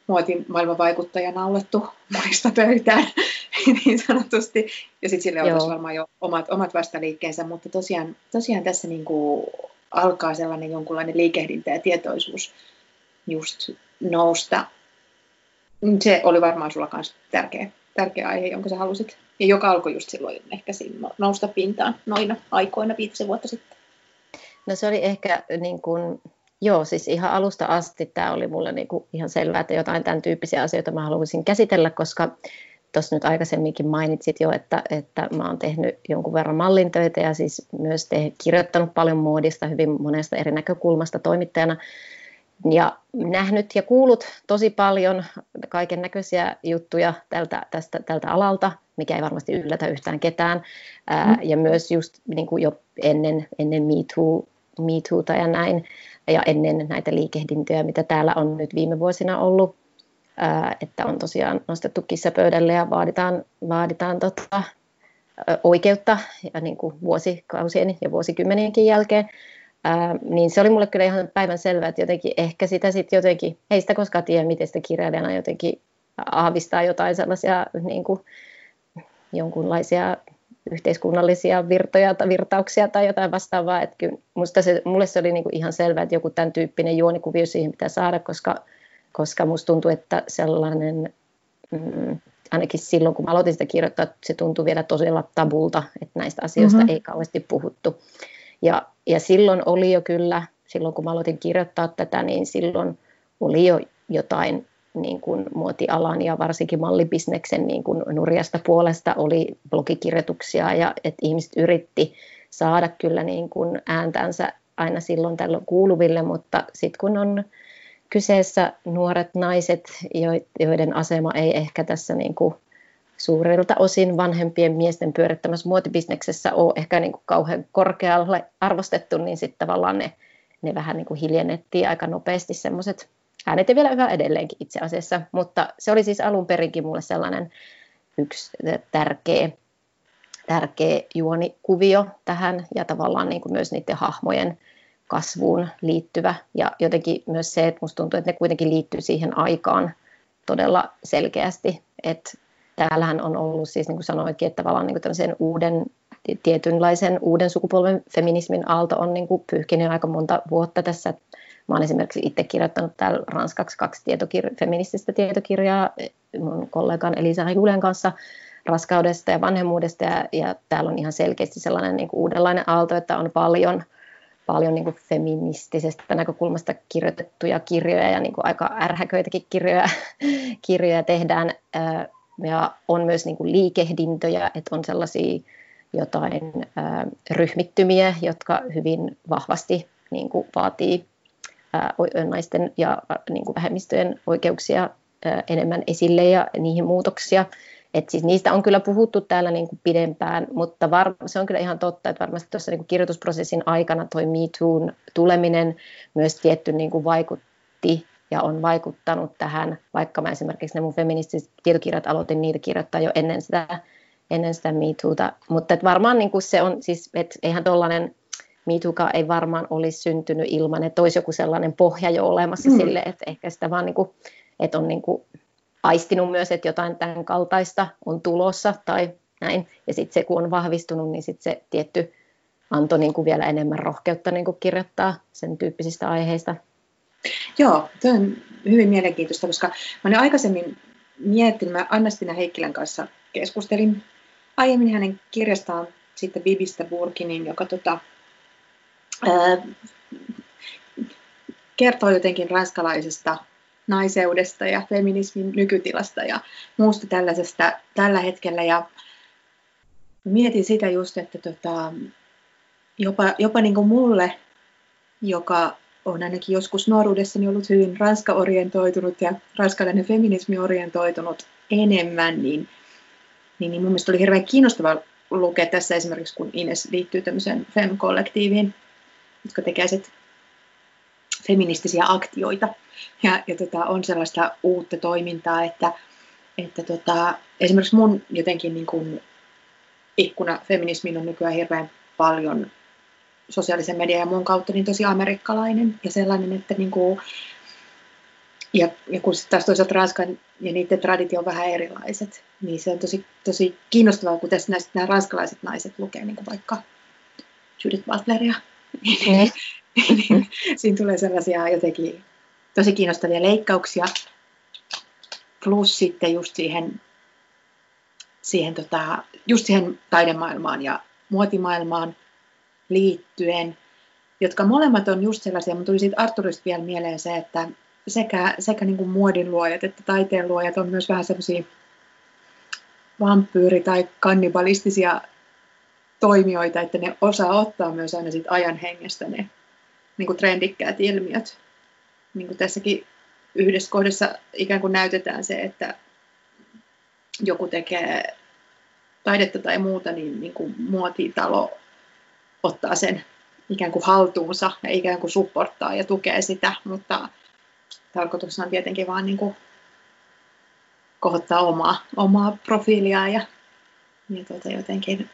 muotimaailman vaikuttajana naulettu monista pöytään <laughs> niin sanotusti. Ja sitten sille on varmaan jo omat, omat vastaliikkeensä, mutta tosiaan, tosiaan tässä niin kuin alkaa sellainen jonkunlainen liikehdintä ja tietoisuus just nousta. Se oli varmaan sulla myös tärkeä, tärkeä aihe, jonka sä halusit. Ja joka alkoi just silloin ehkä nousta pintaan noina aikoina viitisen vuotta sitten. No se oli ehkä niin kuin Joo, siis ihan alusta asti tämä oli mulle niinku ihan selvää, että jotain tämän tyyppisiä asioita mä haluaisin käsitellä, koska tuossa nyt aikaisemminkin mainitsit jo, että, että mä oon tehnyt jonkun verran mallintöitä ja siis myös te, kirjoittanut paljon muodista hyvin monesta eri näkökulmasta toimittajana ja nähnyt ja kuullut tosi paljon kaiken näköisiä juttuja tältä, tästä, tältä alalta, mikä ei varmasti yllätä yhtään ketään. Ää, mm. ja myös just niin kuin jo ennen, ennen Me, Too, Me Toota ja näin, ja ennen näitä liikehdintöjä, mitä täällä on nyt viime vuosina ollut, että on tosiaan nostettu kissapöydälle ja vaaditaan, vaaditaan tota, oikeutta ja niin kuin vuosikausien ja vuosikymmenienkin jälkeen, Ää, niin se oli mulle kyllä ihan päivän selvää, että jotenkin ehkä sitä sitten jotenkin, ei sitä koskaan tiedä, miten sitä kirjailijana jotenkin aavistaa jotain sellaisia niin kuin, jonkunlaisia yhteiskunnallisia virtoja tai virtauksia tai jotain vastaavaa. Että kyllä musta se, mulle se oli niin kuin ihan selvää, että joku tämän tyyppinen juonikuvio siihen pitää saada, koska, koska musta tuntuu, että sellainen, mm, ainakin silloin kun mä aloitin sitä kirjoittaa, se tuntui vielä todella tabulta, että näistä asioista mm-hmm. ei kauheasti puhuttu. Ja, ja silloin oli jo kyllä, silloin kun mä aloitin kirjoittaa tätä, niin silloin oli jo jotain niin kuin muotialan ja varsinkin mallibisneksen niin kuin nurjasta puolesta oli blogikirjoituksia ja että ihmiset yritti saada kyllä niin kuin ääntänsä aina silloin tällöin kuuluville, mutta sitten kun on kyseessä nuoret naiset, joiden asema ei ehkä tässä niin kuin suurilta osin vanhempien miesten pyörittämässä muotibisneksessä ole ehkä niin kuin kauhean korkealle arvostettu, niin sitten tavallaan ne, ne vähän niin kuin hiljennettiin aika nopeasti semmoiset äänet vielä yhä edelleenkin itse asiassa, mutta se oli siis alun perinkin mulle sellainen yksi tärkeä, tärkeä juonikuvio tähän ja tavallaan niin kuin myös niiden hahmojen kasvuun liittyvä. Ja jotenkin myös se, että musta tuntuu, että ne kuitenkin liittyy siihen aikaan todella selkeästi, että täällähän on ollut siis niin kuin sanoinkin, että tavallaan niin kuin uuden tietynlaisen uuden sukupolven feminismin aalto on niin kuin pyyhkinyt aika monta vuotta tässä Mä olen esimerkiksi itse kirjoittanut täällä ranskaksi kaksi tietokir- feminististä tietokirjaa mun kollegan Elisa Julen kanssa raskaudesta ja vanhemmuudesta ja, ja täällä on ihan selkeästi sellainen niin kuin uudenlainen aalto, että on paljon, paljon niin kuin feministisestä näkökulmasta kirjoitettuja kirjoja ja niin kuin aika ärhäköitäkin kirjoja, <laughs> kirjoja tehdään. Ja on myös niin kuin liikehdintöjä, että on sellaisia jotain ryhmittymiä, jotka hyvin vahvasti niin kuin vaatii naisten ja niin kuin vähemmistöjen oikeuksia enemmän esille ja niihin muutoksia. Et siis niistä on kyllä puhuttu täällä niin kuin pidempään, mutta var, se on kyllä ihan totta, että varmasti tuossa niin kuin kirjoitusprosessin aikana toi Me Toon tuleminen myös tietty niin kuin vaikutti ja on vaikuttanut tähän, vaikka mä esimerkiksi ne mun feministiset tietokirjat aloitin niitä kirjoittaa jo ennen sitä, ennen sitä Me Toota. Mutta et varmaan niin kuin se on, siis, että eihän tuollainen Mituka ei varmaan olisi syntynyt ilman, että olisi joku sellainen pohja jo olemassa mm. sille, että ehkä sitä vaan niin kuin, että on niin kuin aistinut myös, että jotain tämän kaltaista on tulossa tai näin. Ja sitten se, kun on vahvistunut, niin sitten se tietty antoi niin kuin vielä enemmän rohkeutta niin kuin kirjoittaa sen tyyppisistä aiheista. Joo, tuo on hyvin mielenkiintoista, koska mä olen aikaisemmin miettinyt, mä Anna-Stina Heikkilän kanssa keskustelin aiemmin hänen kirjastaan sitten Bibistä Burkinin, joka tota, kertoo jotenkin ranskalaisesta naiseudesta ja feminismin nykytilasta ja muusta tällaisesta tällä hetkellä. Ja mietin sitä just, että tota, jopa, jopa niin kuin mulle, joka on ainakin joskus nuoruudessani ollut hyvin ranska-orientoitunut ja ranskalainen feminismi orientoitunut enemmän, niin, niin, niin mun mielestä oli hirveän kiinnostava lukea tässä esimerkiksi, kun Ines liittyy tämmöiseen FEM-kollektiiviin, jotka tekee sit feministisiä aktioita. Ja, ja tota, on sellaista uutta toimintaa, että, että tota, esimerkiksi mun jotenkin niin kuin ikkuna feminismiin on nykyään hirveän paljon sosiaalisen median ja muun kautta niin tosi amerikkalainen ja sellainen, että niin kuin, ja, ja kun sitten taas toisaalta Ranskan ja niiden traditio on vähän erilaiset, niin se on tosi, tosi kiinnostavaa, kun tässä näistä nämä ranskalaiset naiset lukee niin kuin vaikka Judith Butleria niin. Siinä tulee sellaisia jotenkin tosi kiinnostavia leikkauksia. Plus sitten just siihen, siihen, tota, just siihen taidemaailmaan ja muotimaailmaan liittyen, jotka molemmat on just sellaisia, mutta tuli siitä Arturista vielä mieleen se, että sekä, sekä niin kuin muodin luojat että taiteen luojat on myös vähän sellaisia vampyyri- tai kannibalistisia toimijoita, että ne osaa ottaa myös aina sit ajan hengestä ne niin kuin trendikkäät ilmiöt. Niin kuin tässäkin yhdessä kohdassa ikään kuin näytetään se, että joku tekee taidetta tai muuta, niin, niin kuin muotitalo ottaa sen ikään kuin haltuunsa ja ikään kuin supporttaa ja tukee sitä, mutta tarkoituksena on tietenkin vaan niin kuin kohottaa omaa, omaa profiilia ja, ja tuota jotenkin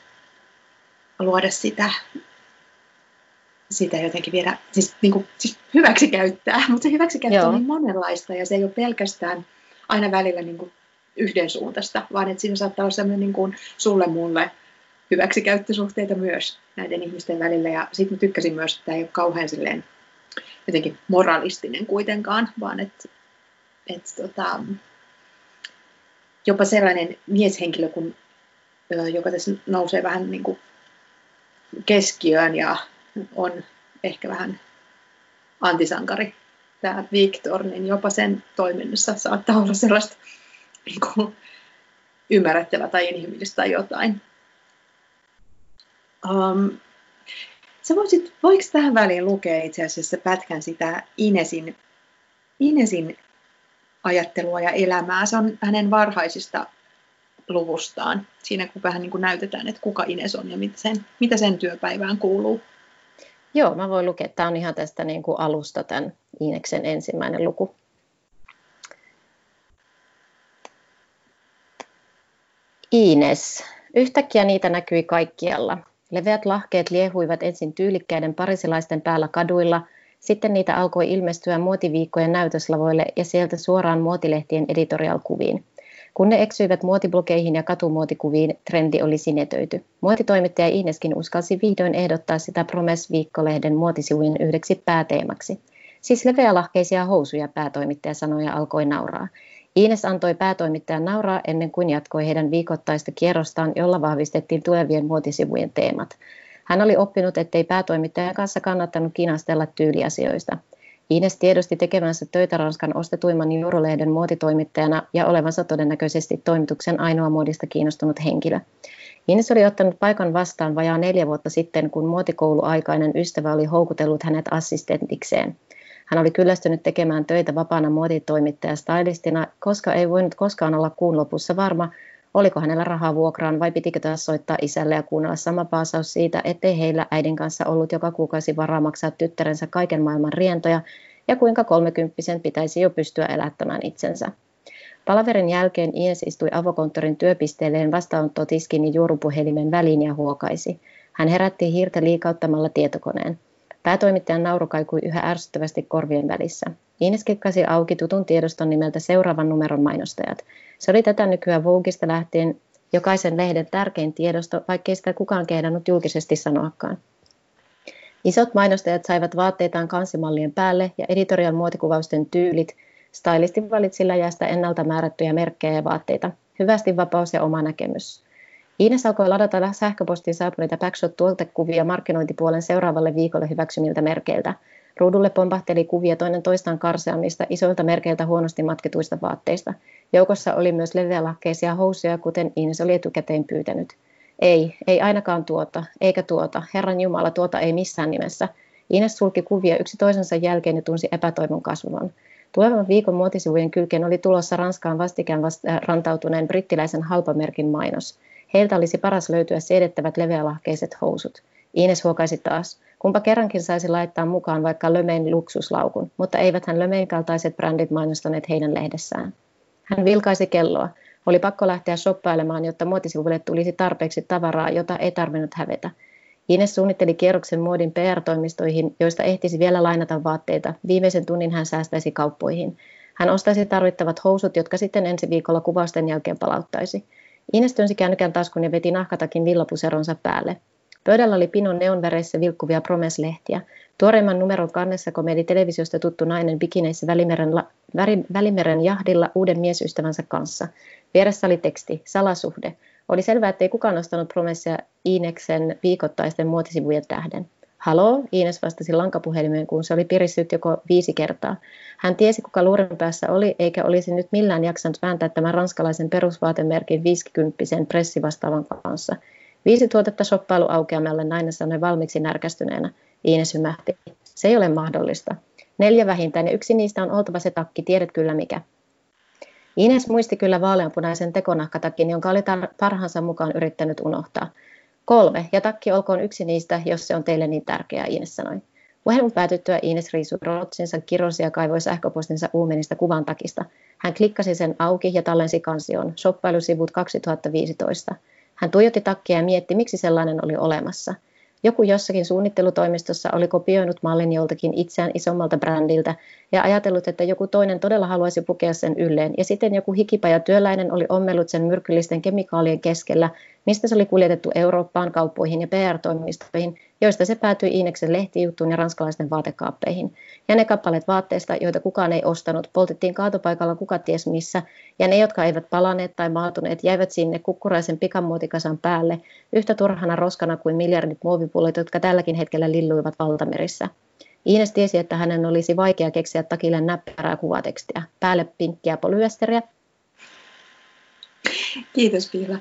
luoda sitä, sitä jotenkin viedä, siis, niin kuin, siis hyväksi käyttää, mutta se hyväksi käyttää on niin monenlaista ja se ei ole pelkästään aina välillä niin kuin yhdensuuntaista, vaan että siinä saattaa olla sellainen niin kuin sulle mulle hyväksikäyttösuhteita myös näiden ihmisten välillä. Ja sitten mä tykkäsin myös, että tämä ei ole kauhean silleen jotenkin moralistinen kuitenkaan, vaan että et, tota, jopa sellainen mieshenkilö, kun, joka tässä nousee vähän niin kuin keskiöön ja on ehkä vähän antisankari, tämä Victor, niin jopa sen toiminnassa saattaa olla sellaista niin kuin, ymmärrettävä tai inhimillistä tai jotain. Um, sä voisit, voiko tähän väliin lukea itse asiassa pätkän sitä Inesin, Inesin ajattelua ja elämää? Se on hänen varhaisista luvustaan. Siinä kun vähän niin kuin näytetään, että kuka Ines on ja mitä sen, mitä sen työpäivään kuuluu. Joo, mä voin lukea. Tämä on ihan tästä niin kuin alusta tämän Ineksen ensimmäinen luku. Ines. Yhtäkkiä niitä näkyi kaikkialla. Leveät lahkeet liehuivat ensin tyylikkäiden parisilaisten päällä kaduilla, sitten niitä alkoi ilmestyä muotiviikkojen näytöslavoille ja sieltä suoraan muotilehtien editorialkuviin. Kun ne eksyivät muotiblogeihin ja katumuotikuviin, trendi oli sinetöity. Muotitoimittaja Ineskin uskalsi vihdoin ehdottaa sitä Promes-viikkolehden muotisivujen yhdeksi pääteemaksi. Siis leveälahkeisia housuja, päätoimittaja sanoi ja alkoi nauraa. Ines antoi päätoimittajan nauraa ennen kuin jatkoi heidän viikoittaista kierrostaan, jolla vahvistettiin tulevien muotisivujen teemat. Hän oli oppinut, ettei päätoimittajan kanssa kannattanut kinastella tyyliasioista. Ines tiedosti tekevänsä töitä Ranskan ostetuimman Eurolehden muotitoimittajana ja olevansa todennäköisesti toimituksen ainoa muodista kiinnostunut henkilö. Ines oli ottanut paikan vastaan vajaa neljä vuotta sitten, kun muotikouluaikainen ystävä oli houkutellut hänet assistentikseen. Hän oli kyllästynyt tekemään töitä vapaana muotitoimittaja stylistina, koska ei voinut koskaan olla kuun lopussa varma, oliko hänellä rahaa vuokraan vai pitikö taas soittaa isälle ja kuunnella sama paasaus siitä, ettei heillä äidin kanssa ollut joka kuukausi varaa maksaa tyttärensä kaiken maailman rientoja ja kuinka kolmekymppisen pitäisi jo pystyä elättämään itsensä. Palaverin jälkeen Ies istui avokonttorin työpisteelleen vastaanottotiskin ja juorupuhelimen väliin ja huokaisi. Hän herätti hiirtä liikauttamalla tietokoneen. Päätoimittajan nauru kaikui yhä ärsyttävästi korvien välissä. Ines kikkasi auki tutun tiedoston nimeltä seuraavan numeron mainostajat. Se oli tätä nykyään Vogueista lähtien jokaisen lehden tärkein tiedosto, vaikkei sitä kukaan kehdannut julkisesti sanoakaan. Isot mainostajat saivat vaatteitaan kansimallien päälle ja editorial muotikuvausten tyylit. Stylistin valitsi läjästä ennalta määrättyjä merkkejä ja vaatteita. Hyvästi vapaus ja oma näkemys. Ines alkoi ladata sähköpostiin saapuneita Backshot-tuotekuvia markkinointipuolen seuraavalle viikolle hyväksymiltä merkeiltä. Ruudulle pompahteli kuvia toinen toistaan karseamista isoilta merkeiltä huonosti matkituista vaatteista. Joukossa oli myös leveälahkeisia housuja, kuten Ines oli etukäteen pyytänyt. Ei, ei ainakaan tuota, eikä tuota. Herran Jumala, tuota ei missään nimessä. Ines sulki kuvia yksi toisensa jälkeen ja tunsi epätoivon kasvavan. Tulevan viikon muotisivujen kylkeen oli tulossa Ranskaan vastikään vasta rantautuneen brittiläisen halpamerkin mainos. Heiltä olisi paras löytyä siedettävät leveälahkeiset housut. Ines huokaisi taas. Kumpa kerrankin saisi laittaa mukaan vaikka Lömein luksuslaukun, mutta eivät hän Lömein kaltaiset brändit mainostaneet heidän lehdessään. Hän vilkaisi kelloa. Oli pakko lähteä shoppailemaan, jotta muotisivuille tulisi tarpeeksi tavaraa, jota ei tarvinnut hävetä. Ines suunnitteli kierroksen muodin PR-toimistoihin, joista ehtisi vielä lainata vaatteita. Viimeisen tunnin hän säästäisi kauppoihin. Hän ostaisi tarvittavat housut, jotka sitten ensi viikolla kuvausten jälkeen palauttaisi. Ines työnsi kännykän taskun ja veti nahkatakin villapuseronsa päälle. Pöydällä oli pinon neonväreissä vilkkuvia Promes-lehtiä. Tuoreimman numeron kannessa komedi televisiosta tuttu nainen bikineissä Välimeren, la, väri, Välimeren jahdilla uuden miesystävänsä kanssa. Vieressä oli teksti, salasuhde. Oli selvää, ettei kukaan nostanut Promessia Ineksen viikoittaisten muotisivujen tähden. Haloo, Ines vastasi lankapuhelimeen, kun se oli pirissyt joko viisi kertaa. Hän tiesi, kuka luuren päässä oli, eikä olisi nyt millään jaksanut vääntää tämän ranskalaisen perusvaatemerkin 50 pressivastaavan kanssa. Viisi tuotetta shoppailuaukeamalle nainen sanoi valmiiksi närkästyneenä. Ines hymähti. Se ei ole mahdollista. Neljä vähintään ja yksi niistä on oltava se takki, tiedät kyllä mikä. Ines muisti kyllä vaaleanpunaisen tekonahkatakin, jonka oli parhaansa mukaan yrittänyt unohtaa. Kolme, ja takki olkoon yksi niistä, jos se on teille niin tärkeää, Ines sanoi. Puhelun päätyttyä Ines riisui rotsinsa, kirosi ja kaivoi sähköpostinsa uumenista kuvan takista. Hän klikkasi sen auki ja tallensi kansion, shoppailusivut 2015. Hän tuijotti takkia ja mietti, miksi sellainen oli olemassa. Joku jossakin suunnittelutoimistossa oli kopioinut mallin joltakin itseään isommalta brändiltä ja ajatellut, että joku toinen todella haluaisi pukea sen ylleen. Ja sitten joku hikipaja työläinen oli ommellut sen myrkyllisten kemikaalien keskellä mistä se oli kuljetettu Eurooppaan, kauppoihin ja PR-toimistoihin, joista se päätyi Iineksen lehtijuttuun ja ranskalaisten vaatekaappeihin. Ja ne kappaleet vaatteista, joita kukaan ei ostanut, poltettiin kaatopaikalla kuka ties missä, ja ne, jotka eivät palaneet tai maatuneet, jäivät sinne kukkuraisen pikamuotikasan päälle, yhtä turhana roskana kuin miljardit muovipullot, jotka tälläkin hetkellä lilluivat valtamerissä. Ines tiesi, että hänen olisi vaikea keksiä takille näppärää kuvatekstiä, päälle pinkkiä polyesteriä. Kiitos Piila.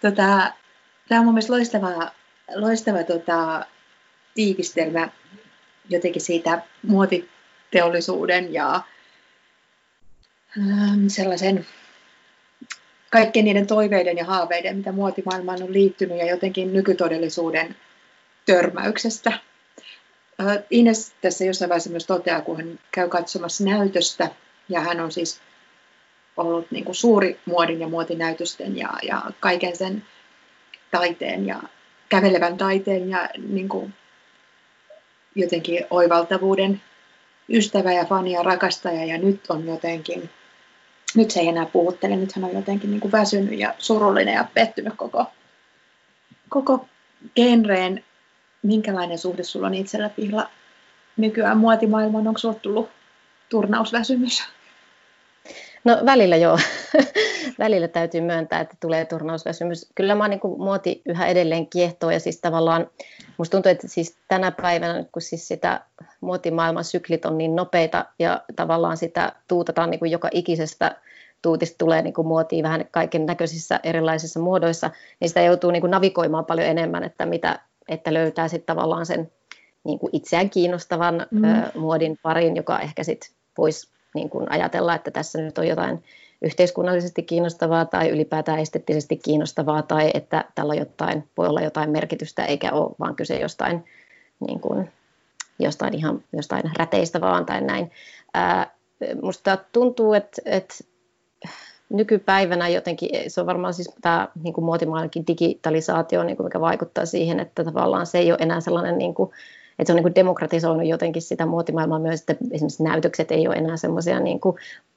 Tota, tämä on mun mielestä loistava, loistava tota, tiivistelmä jotenkin siitä muotiteollisuuden ja ähm, sellaisen kaikkien niiden toiveiden ja haaveiden, mitä muotimaailmaan on liittynyt ja jotenkin nykytodellisuuden törmäyksestä. Äh, Ines tässä jossain vaiheessa myös toteaa, kun hän käy katsomassa näytöstä, ja hän on siis ollut niin kuin suuri muodin ja muotinäytösten ja, ja kaiken sen taiteen ja kävelevän taiteen ja niin kuin jotenkin oivaltavuuden ystävä ja fani ja rakastaja ja nyt on jotenkin, nyt se ei enää puhuttele, nyt hän on jotenkin niin kuin väsynyt ja surullinen ja pettynyt koko, koko genreen. Minkälainen suhde sulla on itsellä pihla nykyään muotimaailmaan? Onko sulla tullut turnausväsymys? No välillä joo. <laughs> välillä täytyy myöntää, että tulee turnausväsymys. Kyllä mä niin kuin, muoti yhä edelleen kiehtoo ja siis tavallaan musta tuntuu, että siis tänä päivänä, kun siis sitä muotimaailman syklit on niin nopeita ja tavallaan sitä tuutataan niin kuin joka ikisestä tuutista tulee niin kuin muotiin vähän kaiken näköisissä erilaisissa muodoissa, niin sitä joutuu niin kuin navigoimaan paljon enemmän, että, mitä, että löytää sitten tavallaan sen niin kuin itseään kiinnostavan mm. ö, muodin parin, joka ehkä sitten voisi niin kuin ajatella, että tässä nyt on jotain yhteiskunnallisesti kiinnostavaa tai ylipäätään esteettisesti kiinnostavaa tai että tällä jotain, voi olla jotain merkitystä eikä ole vaan kyse jostain, niin kuin, jostain ihan jostain räteistä vaan tai näin. Ää, musta tuntuu, että, että nykypäivänä jotenkin, se on varmaan siis tämä niin kuin muotimaailmankin digitalisaatio, niin kuin mikä vaikuttaa siihen, että tavallaan se ei ole enää sellainen niin kuin, että se on niin demokratisoinut jotenkin sitä muotimaailmaa myös, että esimerkiksi näytökset ei ole enää semmoisia niin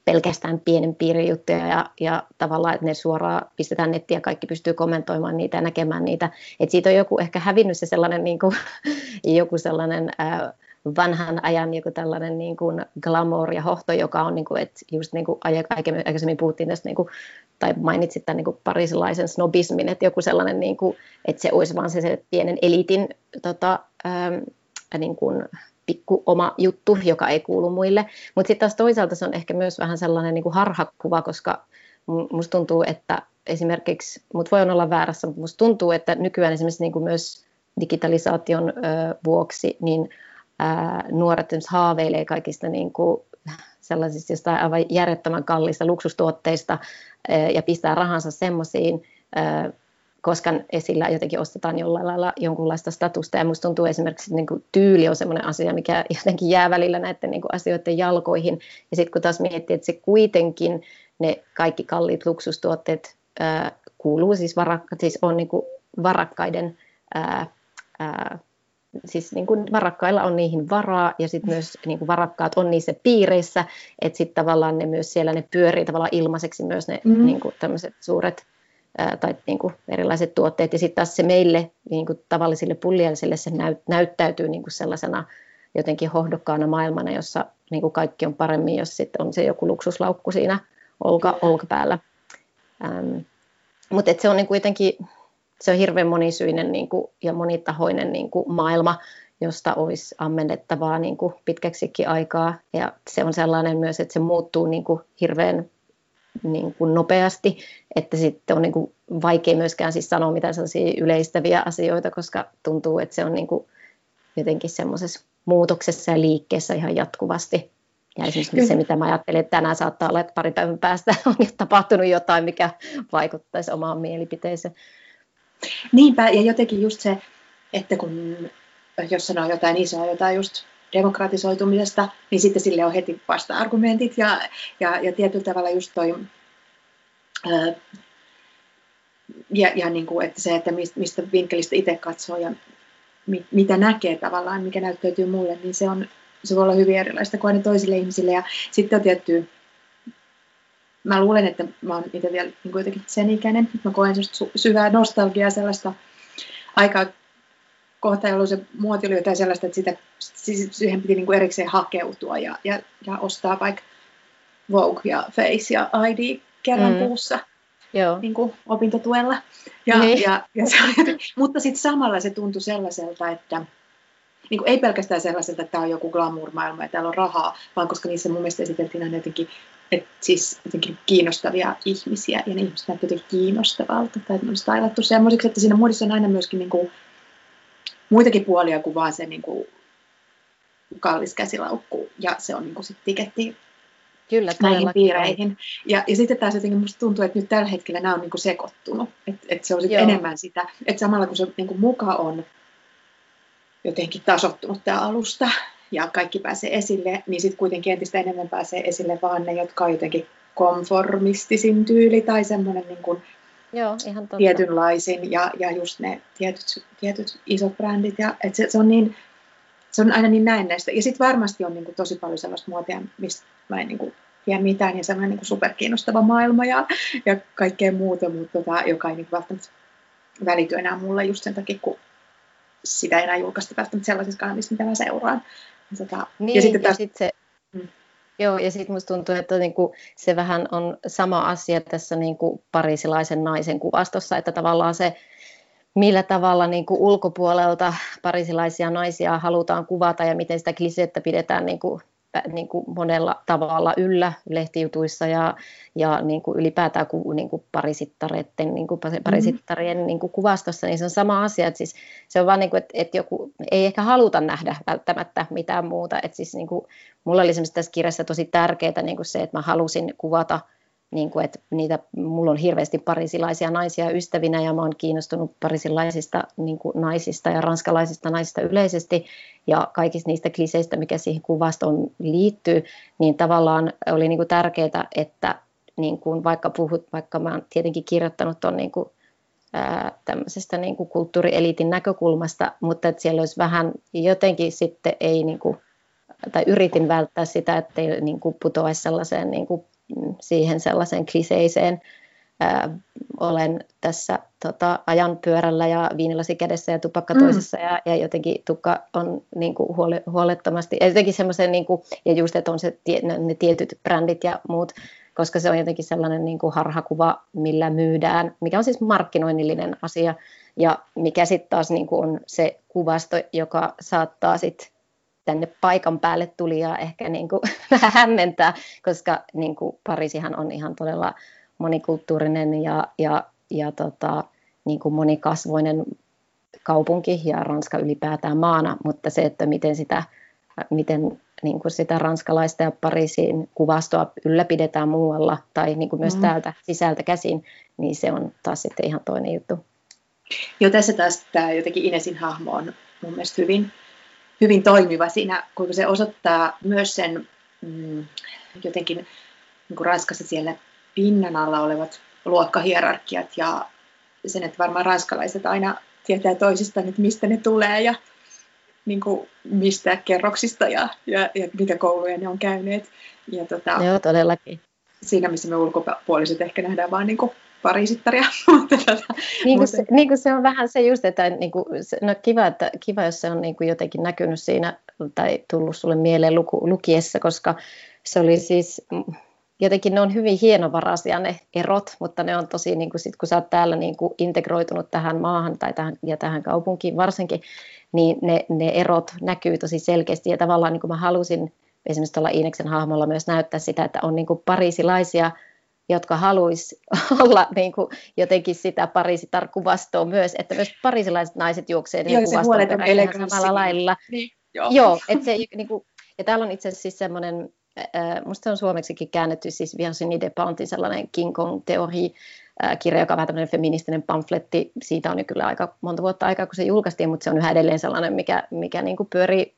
pelkästään pienen piirin juttuja ja, ja tavallaan, että ne suoraan pistetään nettiin ja kaikki pystyy kommentoimaan niitä ja näkemään niitä. Että siitä on joku ehkä hävinnyt se sellainen, niin kuin, <laughs> joku sellainen ää, vanhan ajan joku tällainen niin kuin glamour ja hohto, joka on, niin kuin, että just niin kuin aikaisemmin puhuttiin tästä, niin kuin, tai mainitsit tämän niin kuin parisilaisen snobismin, että joku sellainen, niin kuin, että se olisi vaan se, se pienen elitin tota, ähm, niin kuin pikku oma juttu, joka ei kuulu muille. Mutta sitten taas toisaalta se on ehkä myös vähän sellainen niin kuin harhakuva, koska musta tuntuu, että esimerkiksi, mutta voi olla väärässä, mutta musta tuntuu, että nykyään esimerkiksi niin kuin myös digitalisaation ö, vuoksi, niin ää, nuoret haaveilee kaikista niin kuin sellaisista jostain aivan järjettömän kallista luksustuotteista ja pistää rahansa semmoisiin koska esillä jotenkin ostetaan jollain lailla jonkunlaista statusta. Ja minusta tuntuu esimerkiksi, että niin kuin tyyli on sellainen asia, mikä <laughs> jotenkin jää välillä näiden niin kuin asioiden jalkoihin. Ja sitten kun taas miettii, että se kuitenkin ne kaikki kalliit luksustuotteet ää, kuuluu siis, varakka, siis on niin kuin varakkaiden, ää, ää, siis niin kuin varakkailla on niihin varaa ja sitten myös niin kuin varakkaat on niissä piireissä, että sitten tavallaan ne myös siellä ne pyörii tavallaan ilmaiseksi myös ne mm. niin kuin tämmöiset suuret tai niin kuin erilaiset tuotteet. Ja sitten taas se meille niin kuin tavallisille pulliaisille se näyt, näyttäytyy niin kuin sellaisena jotenkin hohdokkaana maailmana, jossa niin kuin kaikki on paremmin, jos sitten on se joku luksuslaukku siinä olka, olkapäällä. Ähm, mutta se on niin kuitenkin se on hirveän monisyinen niin kuin, ja monitahoinen niin kuin maailma, josta olisi ammennettavaa niin kuin pitkäksikin aikaa. Ja se on sellainen myös, että se muuttuu niin kuin hirveän niin kuin nopeasti, että sitten on niin kuin vaikea myöskään siis sanoa mitään sellaisia yleistäviä asioita, koska tuntuu, että se on niin kuin jotenkin semmoisessa muutoksessa ja liikkeessä ihan jatkuvasti. Ja esimerkiksi Kyllä. se, mitä mä ajattelen, että tänään saattaa olla, että pari päivän päästä <laughs> on tapahtunut jotain, mikä vaikuttaisi omaan mielipiteeseen. Niinpä, ja jotenkin just se, että kun jos sanoo jotain isoa, jotain just demokratisoitumisesta, niin sitten sille on heti vasta-argumentit ja, ja, ja tietyllä tavalla just toi, ää, ja, ja niin kuin, että se, että mistä vinkkelistä itse katsoo ja mit, mitä näkee tavallaan, mikä näyttäytyy mulle, niin se, on, se voi olla hyvin erilaista kuin aina toisille ihmisille. Ja sitten on tietty mä luulen, että mä oon itse vielä niin jotenkin sen ikäinen, mä koen syvää nostalgiaa sellaista aikaa kohta, jolloin se muoti oli jotain sellaista, että sitä, siihen piti niin kuin erikseen hakeutua ja, ja, ja ostaa vaikka Vogue ja Face ja ID kerran mm. kuussa Joo. Niin kuin opintotuella. Ja, niin. ja, ja se mutta sitten samalla se tuntui sellaiselta, että niin kuin ei pelkästään sellaiselta, että tämä on joku glamour-maailma ja täällä on rahaa, vaan koska niissä mun mielestä esiteltiin aina jotenkin, että siis jotenkin kiinnostavia ihmisiä ja ne ihmiset näyttävät jotenkin kiinnostavalta tai että ne on stylattu semmoisiksi, että siinä muodissa on aina myöskin niin kuin muitakin puolia kuin vaan se niin kuin kallis käsilaukku ja se on niin kuin sit tiketti Kyllä, näihin piireihin. Ja, ja sitten taas jotenkin musta tuntuu, että nyt tällä hetkellä nämä on niin kuin sekoittunut. Että et se on sitten enemmän sitä, että samalla kun se niin kuin muka on jotenkin tasottunut tämä alusta ja kaikki pääsee esille, niin sitten kuitenkin entistä enemmän pääsee esille vaan ne, jotka on jotenkin konformistisin tyyli tai semmoinen niin kuin Joo, ihan totta. tietynlaisin ja, ja just ne tietyt, tietyt isot brändit. Ja, et se, se, on niin, se on aina niin näennäistä. Ja sitten varmasti on niin kuin, tosi paljon sellaista muotia, mistä mä en niin kuin, tiedä mitään ja semmoinen niin superkiinnostava maailma ja, ja kaikkea muuta, mutta tota, joka ei niin kuin, välttämättä välity enää mulle just sen takia, kun sitä ei enää julkaista välttämättä sellaisissa kanavissa, mitä mä seuraan. Ja, tota, niin, ja sitten taas, ja sit se, hmm. Joo, ja sitten musta tuntuu, että niinku se vähän on sama asia tässä niinku parisilaisen naisen kuvastossa, että tavallaan se, millä tavalla niinku ulkopuolelta parisilaisia naisia halutaan kuvata ja miten sitä kliseettä pidetään niinku niin kuin monella tavalla yllä lehtijutuissa ja, ja niin kuin ylipäätään ku, niin kuin parisittareiden, niin kuin parisittarien mm-hmm. niin kuin kuvastossa, niin se on sama asia. Että siis se on vaan niin kuin, että, että joku ei ehkä haluta nähdä välttämättä mitään muuta. Että siis niin kuin, mulla oli tässä kirjassa tosi tärkeää niin kuin se, että mä halusin kuvata – niin kuin, että niitä, mulla on hirveästi parisilaisia naisia ystävinä ja mä oon kiinnostunut parisilaisista niin kuin naisista ja ranskalaisista naisista yleisesti. Ja kaikista niistä kliseistä, mikä siihen kuvastoon liittyy, niin tavallaan oli niin kuin tärkeää, että niin kuin vaikka puhut, vaikka mä oon tietenkin kirjoittanut tuon niin kuin, ää, tämmöisestä niin kuin kulttuurieliitin näkökulmasta, mutta että siellä olisi vähän jotenkin sitten ei niin kuin, tai yritin välttää sitä, ettei niin kuin putoaisi sellaiseen niin kuin siihen sellaiseen kliseiseen ää, olen tässä tota, ajan pyörällä ja viinilasi kädessä ja tupakka mm. toisessa ja, ja jotenkin tukka on niin kuin, huole, huolettomasti. Ja jotenkin semmoisen, niin kuin, ja just, että on se, ne tietyt brändit ja muut, koska se on jotenkin sellainen niin kuin harhakuva, millä myydään, mikä on siis markkinoinnillinen asia, ja mikä sitten taas niin kuin on se kuvasto, joka saattaa sitten tänne paikan päälle tuli ja ehkä niin kuin <laughs> vähän hämmentää, koska niin kuin Pariisihan on ihan todella monikulttuurinen ja, ja, ja tota, niin kuin monikasvoinen kaupunki ja Ranska ylipäätään maana, mutta se, että miten sitä, miten niin kuin sitä ranskalaista ja Pariisin kuvastoa ylläpidetään muualla tai niin kuin myös mm. täältä sisältä käsin, niin se on taas sitten ihan toinen juttu. Joo, tässä taas tämä jotenkin Inesin hahmo on mun mielestä hyvin hyvin toimiva siinä, kuinka se osoittaa myös sen mm, jotenkin niin kuin Ranskassa siellä pinnan alla olevat luokkahierarkiat ja sen, että varmaan ranskalaiset aina tietää toisistaan, että mistä ne tulee ja niin kuin mistä kerroksista ja, ja, ja mitä kouluja ne on käyneet. Ja tota, Joo, todellakin. Siinä, missä me ulkopuoliset ehkä nähdään vaan <laughs> niin kuin parisittaria. niin, kuin se, niin kuin se on vähän se just, että niin kuin, no kiva, että, kiva, jos se on niin kuin jotenkin näkynyt siinä tai tullut sulle mieleen luku, lukiessa, koska se oli siis, jotenkin ne on hyvin hienovaraisia ne erot, mutta ne on tosi, niin kuin sit, kun sä oot täällä niin kuin integroitunut tähän maahan tai tähän, ja tähän kaupunkiin varsinkin, niin ne, ne erot näkyy tosi selkeästi ja tavallaan niin kuin mä halusin esimerkiksi tuolla Iineksen hahmolla myös näyttää sitä, että on niin kuin parisilaisia jotka haluaisi <laughs> olla niin kuin jotenkin sitä parisitarkuvastoa myös, että myös parisilaiset naiset juoksee niin kuvastoon samalla lailla. Niin, joo. joo että se, <laughs> niin kuin, ja täällä on itse asiassa siis semmoinen, äh, musta se on suomeksikin käännetty, siis Virginie de Pantin sellainen King Kong-teoria, kirja, joka on vähän tämmöinen feministinen pamfletti. Siitä on jo kyllä aika monta vuotta aikaa, kun se julkaistiin, mutta se on yhä edelleen sellainen, mikä, mikä niin kuin pyörii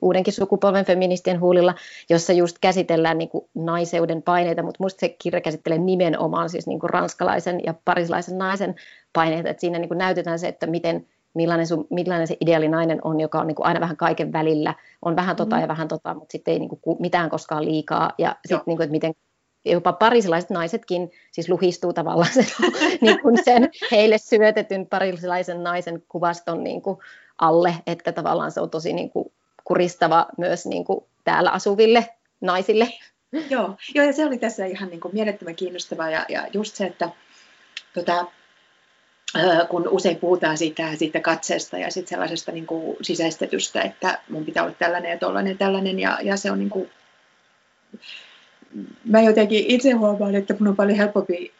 uudenkin sukupolven feministien huulilla, jossa just käsitellään niin kuin naiseuden paineita, mutta minusta se kirja käsittelee nimenomaan siis niin kuin ranskalaisen ja parislaisen naisen paineita, että siinä niin kuin näytetään se, että miten, millainen, sun, millainen se ideaalinainen on, joka on niin kuin aina vähän kaiken välillä, on vähän tota mm. ja vähän tota, mutta sitten ei niin kuin mitään koskaan liikaa, ja sitten niin kuin, että miten jopa parisilaiset naisetkin siis luhistuu tavallaan sen, <laughs> niin kuin sen heille syötetyn parisilaisen naisen kuvaston niin kuin alle, että tavallaan se on tosi niin kuin kuristava myös niin kuin täällä asuville naisille. Joo, joo, ja se oli tässä ihan niin kuin mielettömän kiinnostavaa ja, ja just se, että tota, kun usein puhutaan siitä, siitä katseesta ja sit sellaisesta niin kuin sisäistetystä, että mun pitää olla tällainen ja tollainen ja tällainen, ja, ja se on niin kuin, mä jotenkin itse huomaan, että mun on paljon helpompi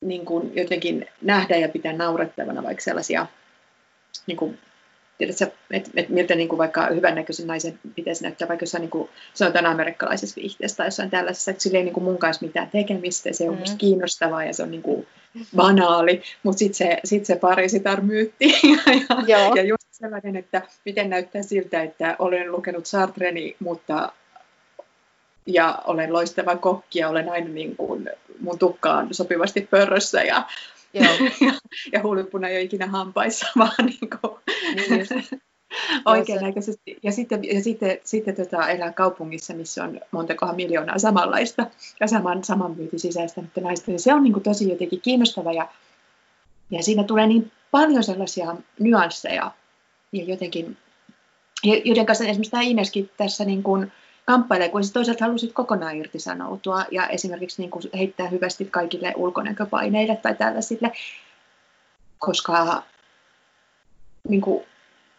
niin kuin jotenkin nähdä ja pitää naurettavana vaikka sellaisia niin kuin tiedätkö, että et miltä niin kuin vaikka hyvännäköisen naisen pitäisi näyttää, vaikka jossain, niin kuin, sanotaan amerikkalaisessa viihteessä tai jossain tällaisessa, että sillä ei niin kuin mun kanssa mitään tekemistä, se on mm. musta kiinnostavaa ja se on niin kuin banaali, mutta sitten se, sit se parisitar-myytti <laughs> ja, ja, ja just sellainen, että miten näyttää siltä, että olen lukenut Sartreni, mutta ja olen loistava kokki ja olen aina niin kuin, mun tukkaan sopivasti pörrössä ja Joo. <laughs> ja, ja huulipuna ei ole ikinä hampaissa, <laughs> vaan niin kuin, niin <laughs> oikein näköisesti. Ja sitten, ja sitten, sitten tota, elää kaupungissa, missä on montakohan miljoonaa samanlaista ja saman, saman myyti sisäistänyttä naista. Ja se on niin kuin, tosi jotenkin kiinnostava ja, ja siinä tulee niin paljon sellaisia nyansseja ja jotenkin, joiden kanssa esimerkiksi tämä Ineskin tässä niin kuin, kamppailee, kun toisaalta halusit kokonaan irtisanoutua ja esimerkiksi niin kuin heittää hyvästi kaikille ulkonäköpaineille tai tällaisille, koska niin kuin,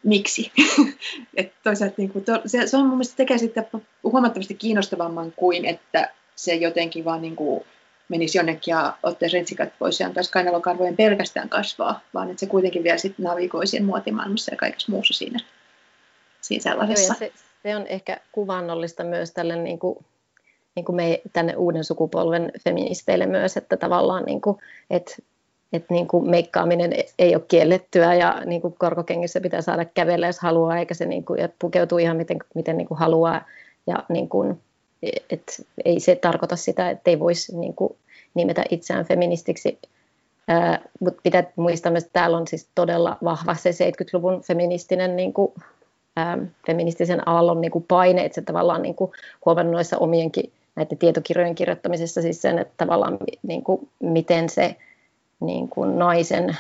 miksi? <laughs> Et toisaalta niin kuin, to, se, se on mun mielestä tekee sitten huomattavasti kiinnostavamman kuin, että se jotenkin vaan niin kuin, menisi jonnekin ja ottaisi rentsikat pois ja antaisi kainalokarvojen pelkästään kasvaa, vaan että se kuitenkin vielä sitten navigoi siinä muotimaailmassa ja kaikessa muussa siinä, siinä sellaisessa. Joo, se, se on ehkä kuvannollista myös tälle niin kuin, niin kuin me tänne uuden sukupolven feministeille myös, että tavallaan niin kuin, että että niin kuin meikkaaminen ei ole kiellettyä ja niin kuin korkokengissä pitää saada kävellä, jos haluaa, eikä se niin kuin, ja pukeutuu ihan miten, miten niin kuin haluaa. Ja niin kuin, et ei se tarkoita sitä, että ei voisi niin kuin nimetä itseään feministiksi. Mutta pitää muistaa myös, että täällä on siis todella vahva se 70-luvun feministinen niin kuin, feministisen aallon niin kuin paine, että se tavallaan niin kuin huomannut noissa omienkin näiden tietokirjojen kirjoittamisessa siis sen, että tavallaan niin kuin, miten se niin kuin naisen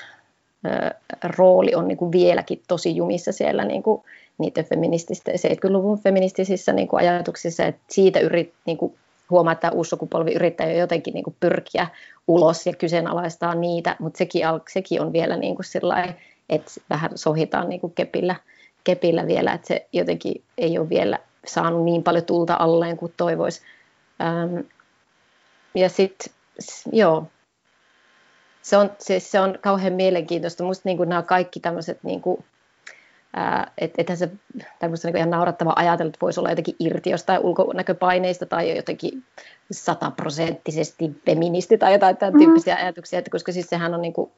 ää, rooli on niin kuin vieläkin tosi jumissa siellä niin kuin niiden feminististen, 70-luvun feministisissä niin kuin ajatuksissa, että siitä yrit, niin kuin huomaa, että uusi sukupolvi yrittää jo jotenkin niin kuin pyrkiä ulos ja kyseenalaistaa niitä, mutta sekin, sekin on vielä niin kuin sillai, että vähän sohitaan niin kuin kepillä kepillä vielä, että se jotenkin ei ole vielä saanut niin paljon tulta alleen kuin toivoisi. Ähm, ja sitten, joo, se on, se, se on kauhean mielenkiintoista. Minusta niin nämä kaikki tämmöiset, niin kuin, että ethän se tämmöistä niin ihan naurattava ajatella, että voisi olla jotenkin irti jostain ulkonäköpaineista tai jotenkin sataprosenttisesti feministi tai jotain tämän mm. tyyppisiä ajatuksia, että koska siis sehän on niin kuin,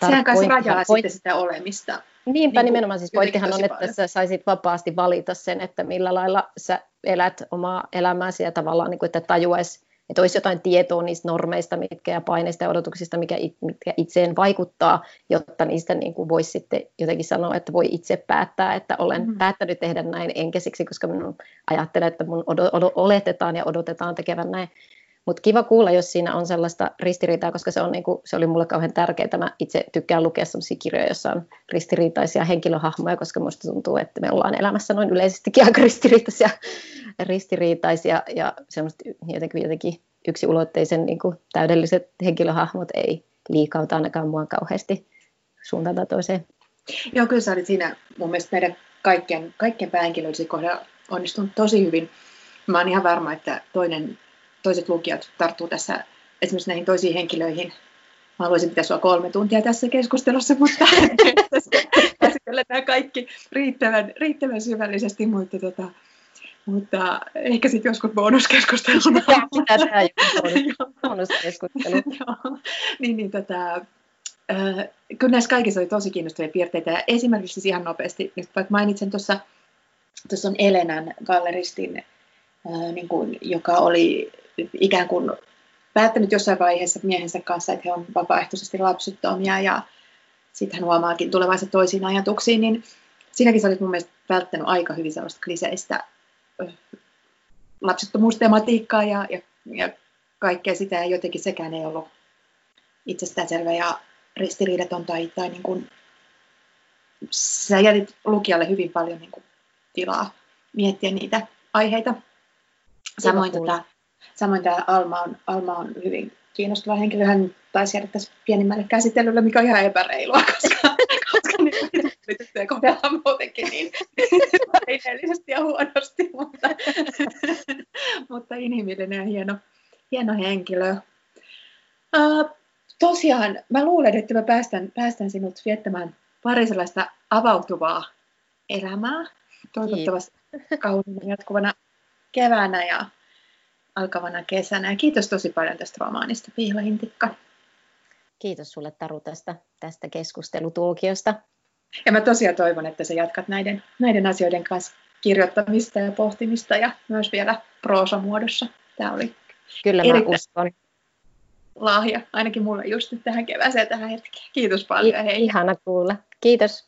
Sehän kanssa rajaa point... sitten sitä olemista. Niinpä niin nimenomaan siis pointtihan on, että sä saisit vapaasti valita sen, että millä lailla sä elät omaa elämääsi ja tavallaan, niin kuin, että tajuaisi, että olisi jotain tietoa niistä normeista mitkä ja paineista ja odotuksista, mikä, mitkä itseen vaikuttaa, jotta niistä niin kuin voisi sitten jotenkin sanoa, että voi itse päättää, että olen mm-hmm. päättänyt tehdä näin, enkä siksi, koska minun ajattelen, että mun oletetaan ja odotetaan tekevän näin. Mutta kiva kuulla, jos siinä on sellaista ristiriitaa, koska se, on niinku, se oli mulle kauhean tärkeää. Mä itse tykkään lukea sellaisia kirjoja, joissa on ristiriitaisia henkilöhahmoja, koska musta tuntuu, että me ollaan elämässä noin yleisestikin aika ristiriitaisia, ristiriitaisia ja semmoista jotenkin, jotenkin yksiulotteisen niinku, täydelliset henkilöhahmot ei liikauta ainakaan mua kauheasti suuntaan tai toiseen. Joo, kyllä sä olit siinä mun mielestä meidän kaikkien, kaikkien päähenkilöiden kohdalla onnistunut tosi hyvin. Mä oon ihan varma, että toinen toiset lukijat tarttuu tässä esimerkiksi näihin toisiin henkilöihin. Mä haluaisin pitää sua kolme tuntia tässä keskustelussa, mutta <laughs> käsitellä nämä kaikki riittävän, riittävän syvällisesti, mutta, tota, mutta ehkä sitten joskus bonuskeskusteluna. Pitää tehdä <laughs> bonuskeskustelu. niin, niin, tota, äh, kyllä näissä kaikissa oli tosi kiinnostavia piirteitä. Ja esimerkiksi siis ihan nopeasti, nyt vaikka mainitsen tuossa, tuossa on Elenan galleristin, äh, niin kuin, joka oli ikään kuin päättänyt jossain vaiheessa miehensä kanssa, että he on vapaaehtoisesti lapsettomia ja sitten hän huomaakin tulevansa toisiin ajatuksiin, niin siinäkin sä olit mun mielestä välttänyt aika hyvin sellaista kliseistä lapsettomuustematiikkaa ja, ja, ja kaikkea sitä ja jotenkin sekään ei ollut itsestäänselvä ja ristiriidaton tai, tai niin kuin, sä jätit lukijalle hyvin paljon niin kuin, tilaa miettiä niitä aiheita. Samoin, tota, samoin tämä Alma on, Alma on hyvin kiinnostava henkilö. Hän taisi jäädä tässä pienimmälle käsittelylle, mikä on ihan epäreilua, <laughs> koska, koska niitä kohdellaan muutenkin niin <laughs> aineellisesti ja huonosti, mutta, <laughs> mutta inhimillinen ja hieno, hieno henkilö. Uh, tosiaan, mä luulen, että mä päästän, päästän sinut viettämään pari sellaista avautuvaa elämää, toivottavasti kauniina jatkuvana keväänä ja alkavana kesänä. Ja kiitos tosi paljon tästä romaanista, Piilahintikka. Kiitos sulle Taru tästä, tästä keskustelutuokiosta. Ja mä tosiaan toivon, että sä jatkat näiden, näiden asioiden kanssa kirjoittamista ja pohtimista ja myös vielä proosamuodossa. Tämä oli Kyllä mä uskon. lahja, ainakin mulle just nyt tähän kevääseen tähän hetkeen. Kiitos paljon. I- hei. Ihana kuulla. Kiitos.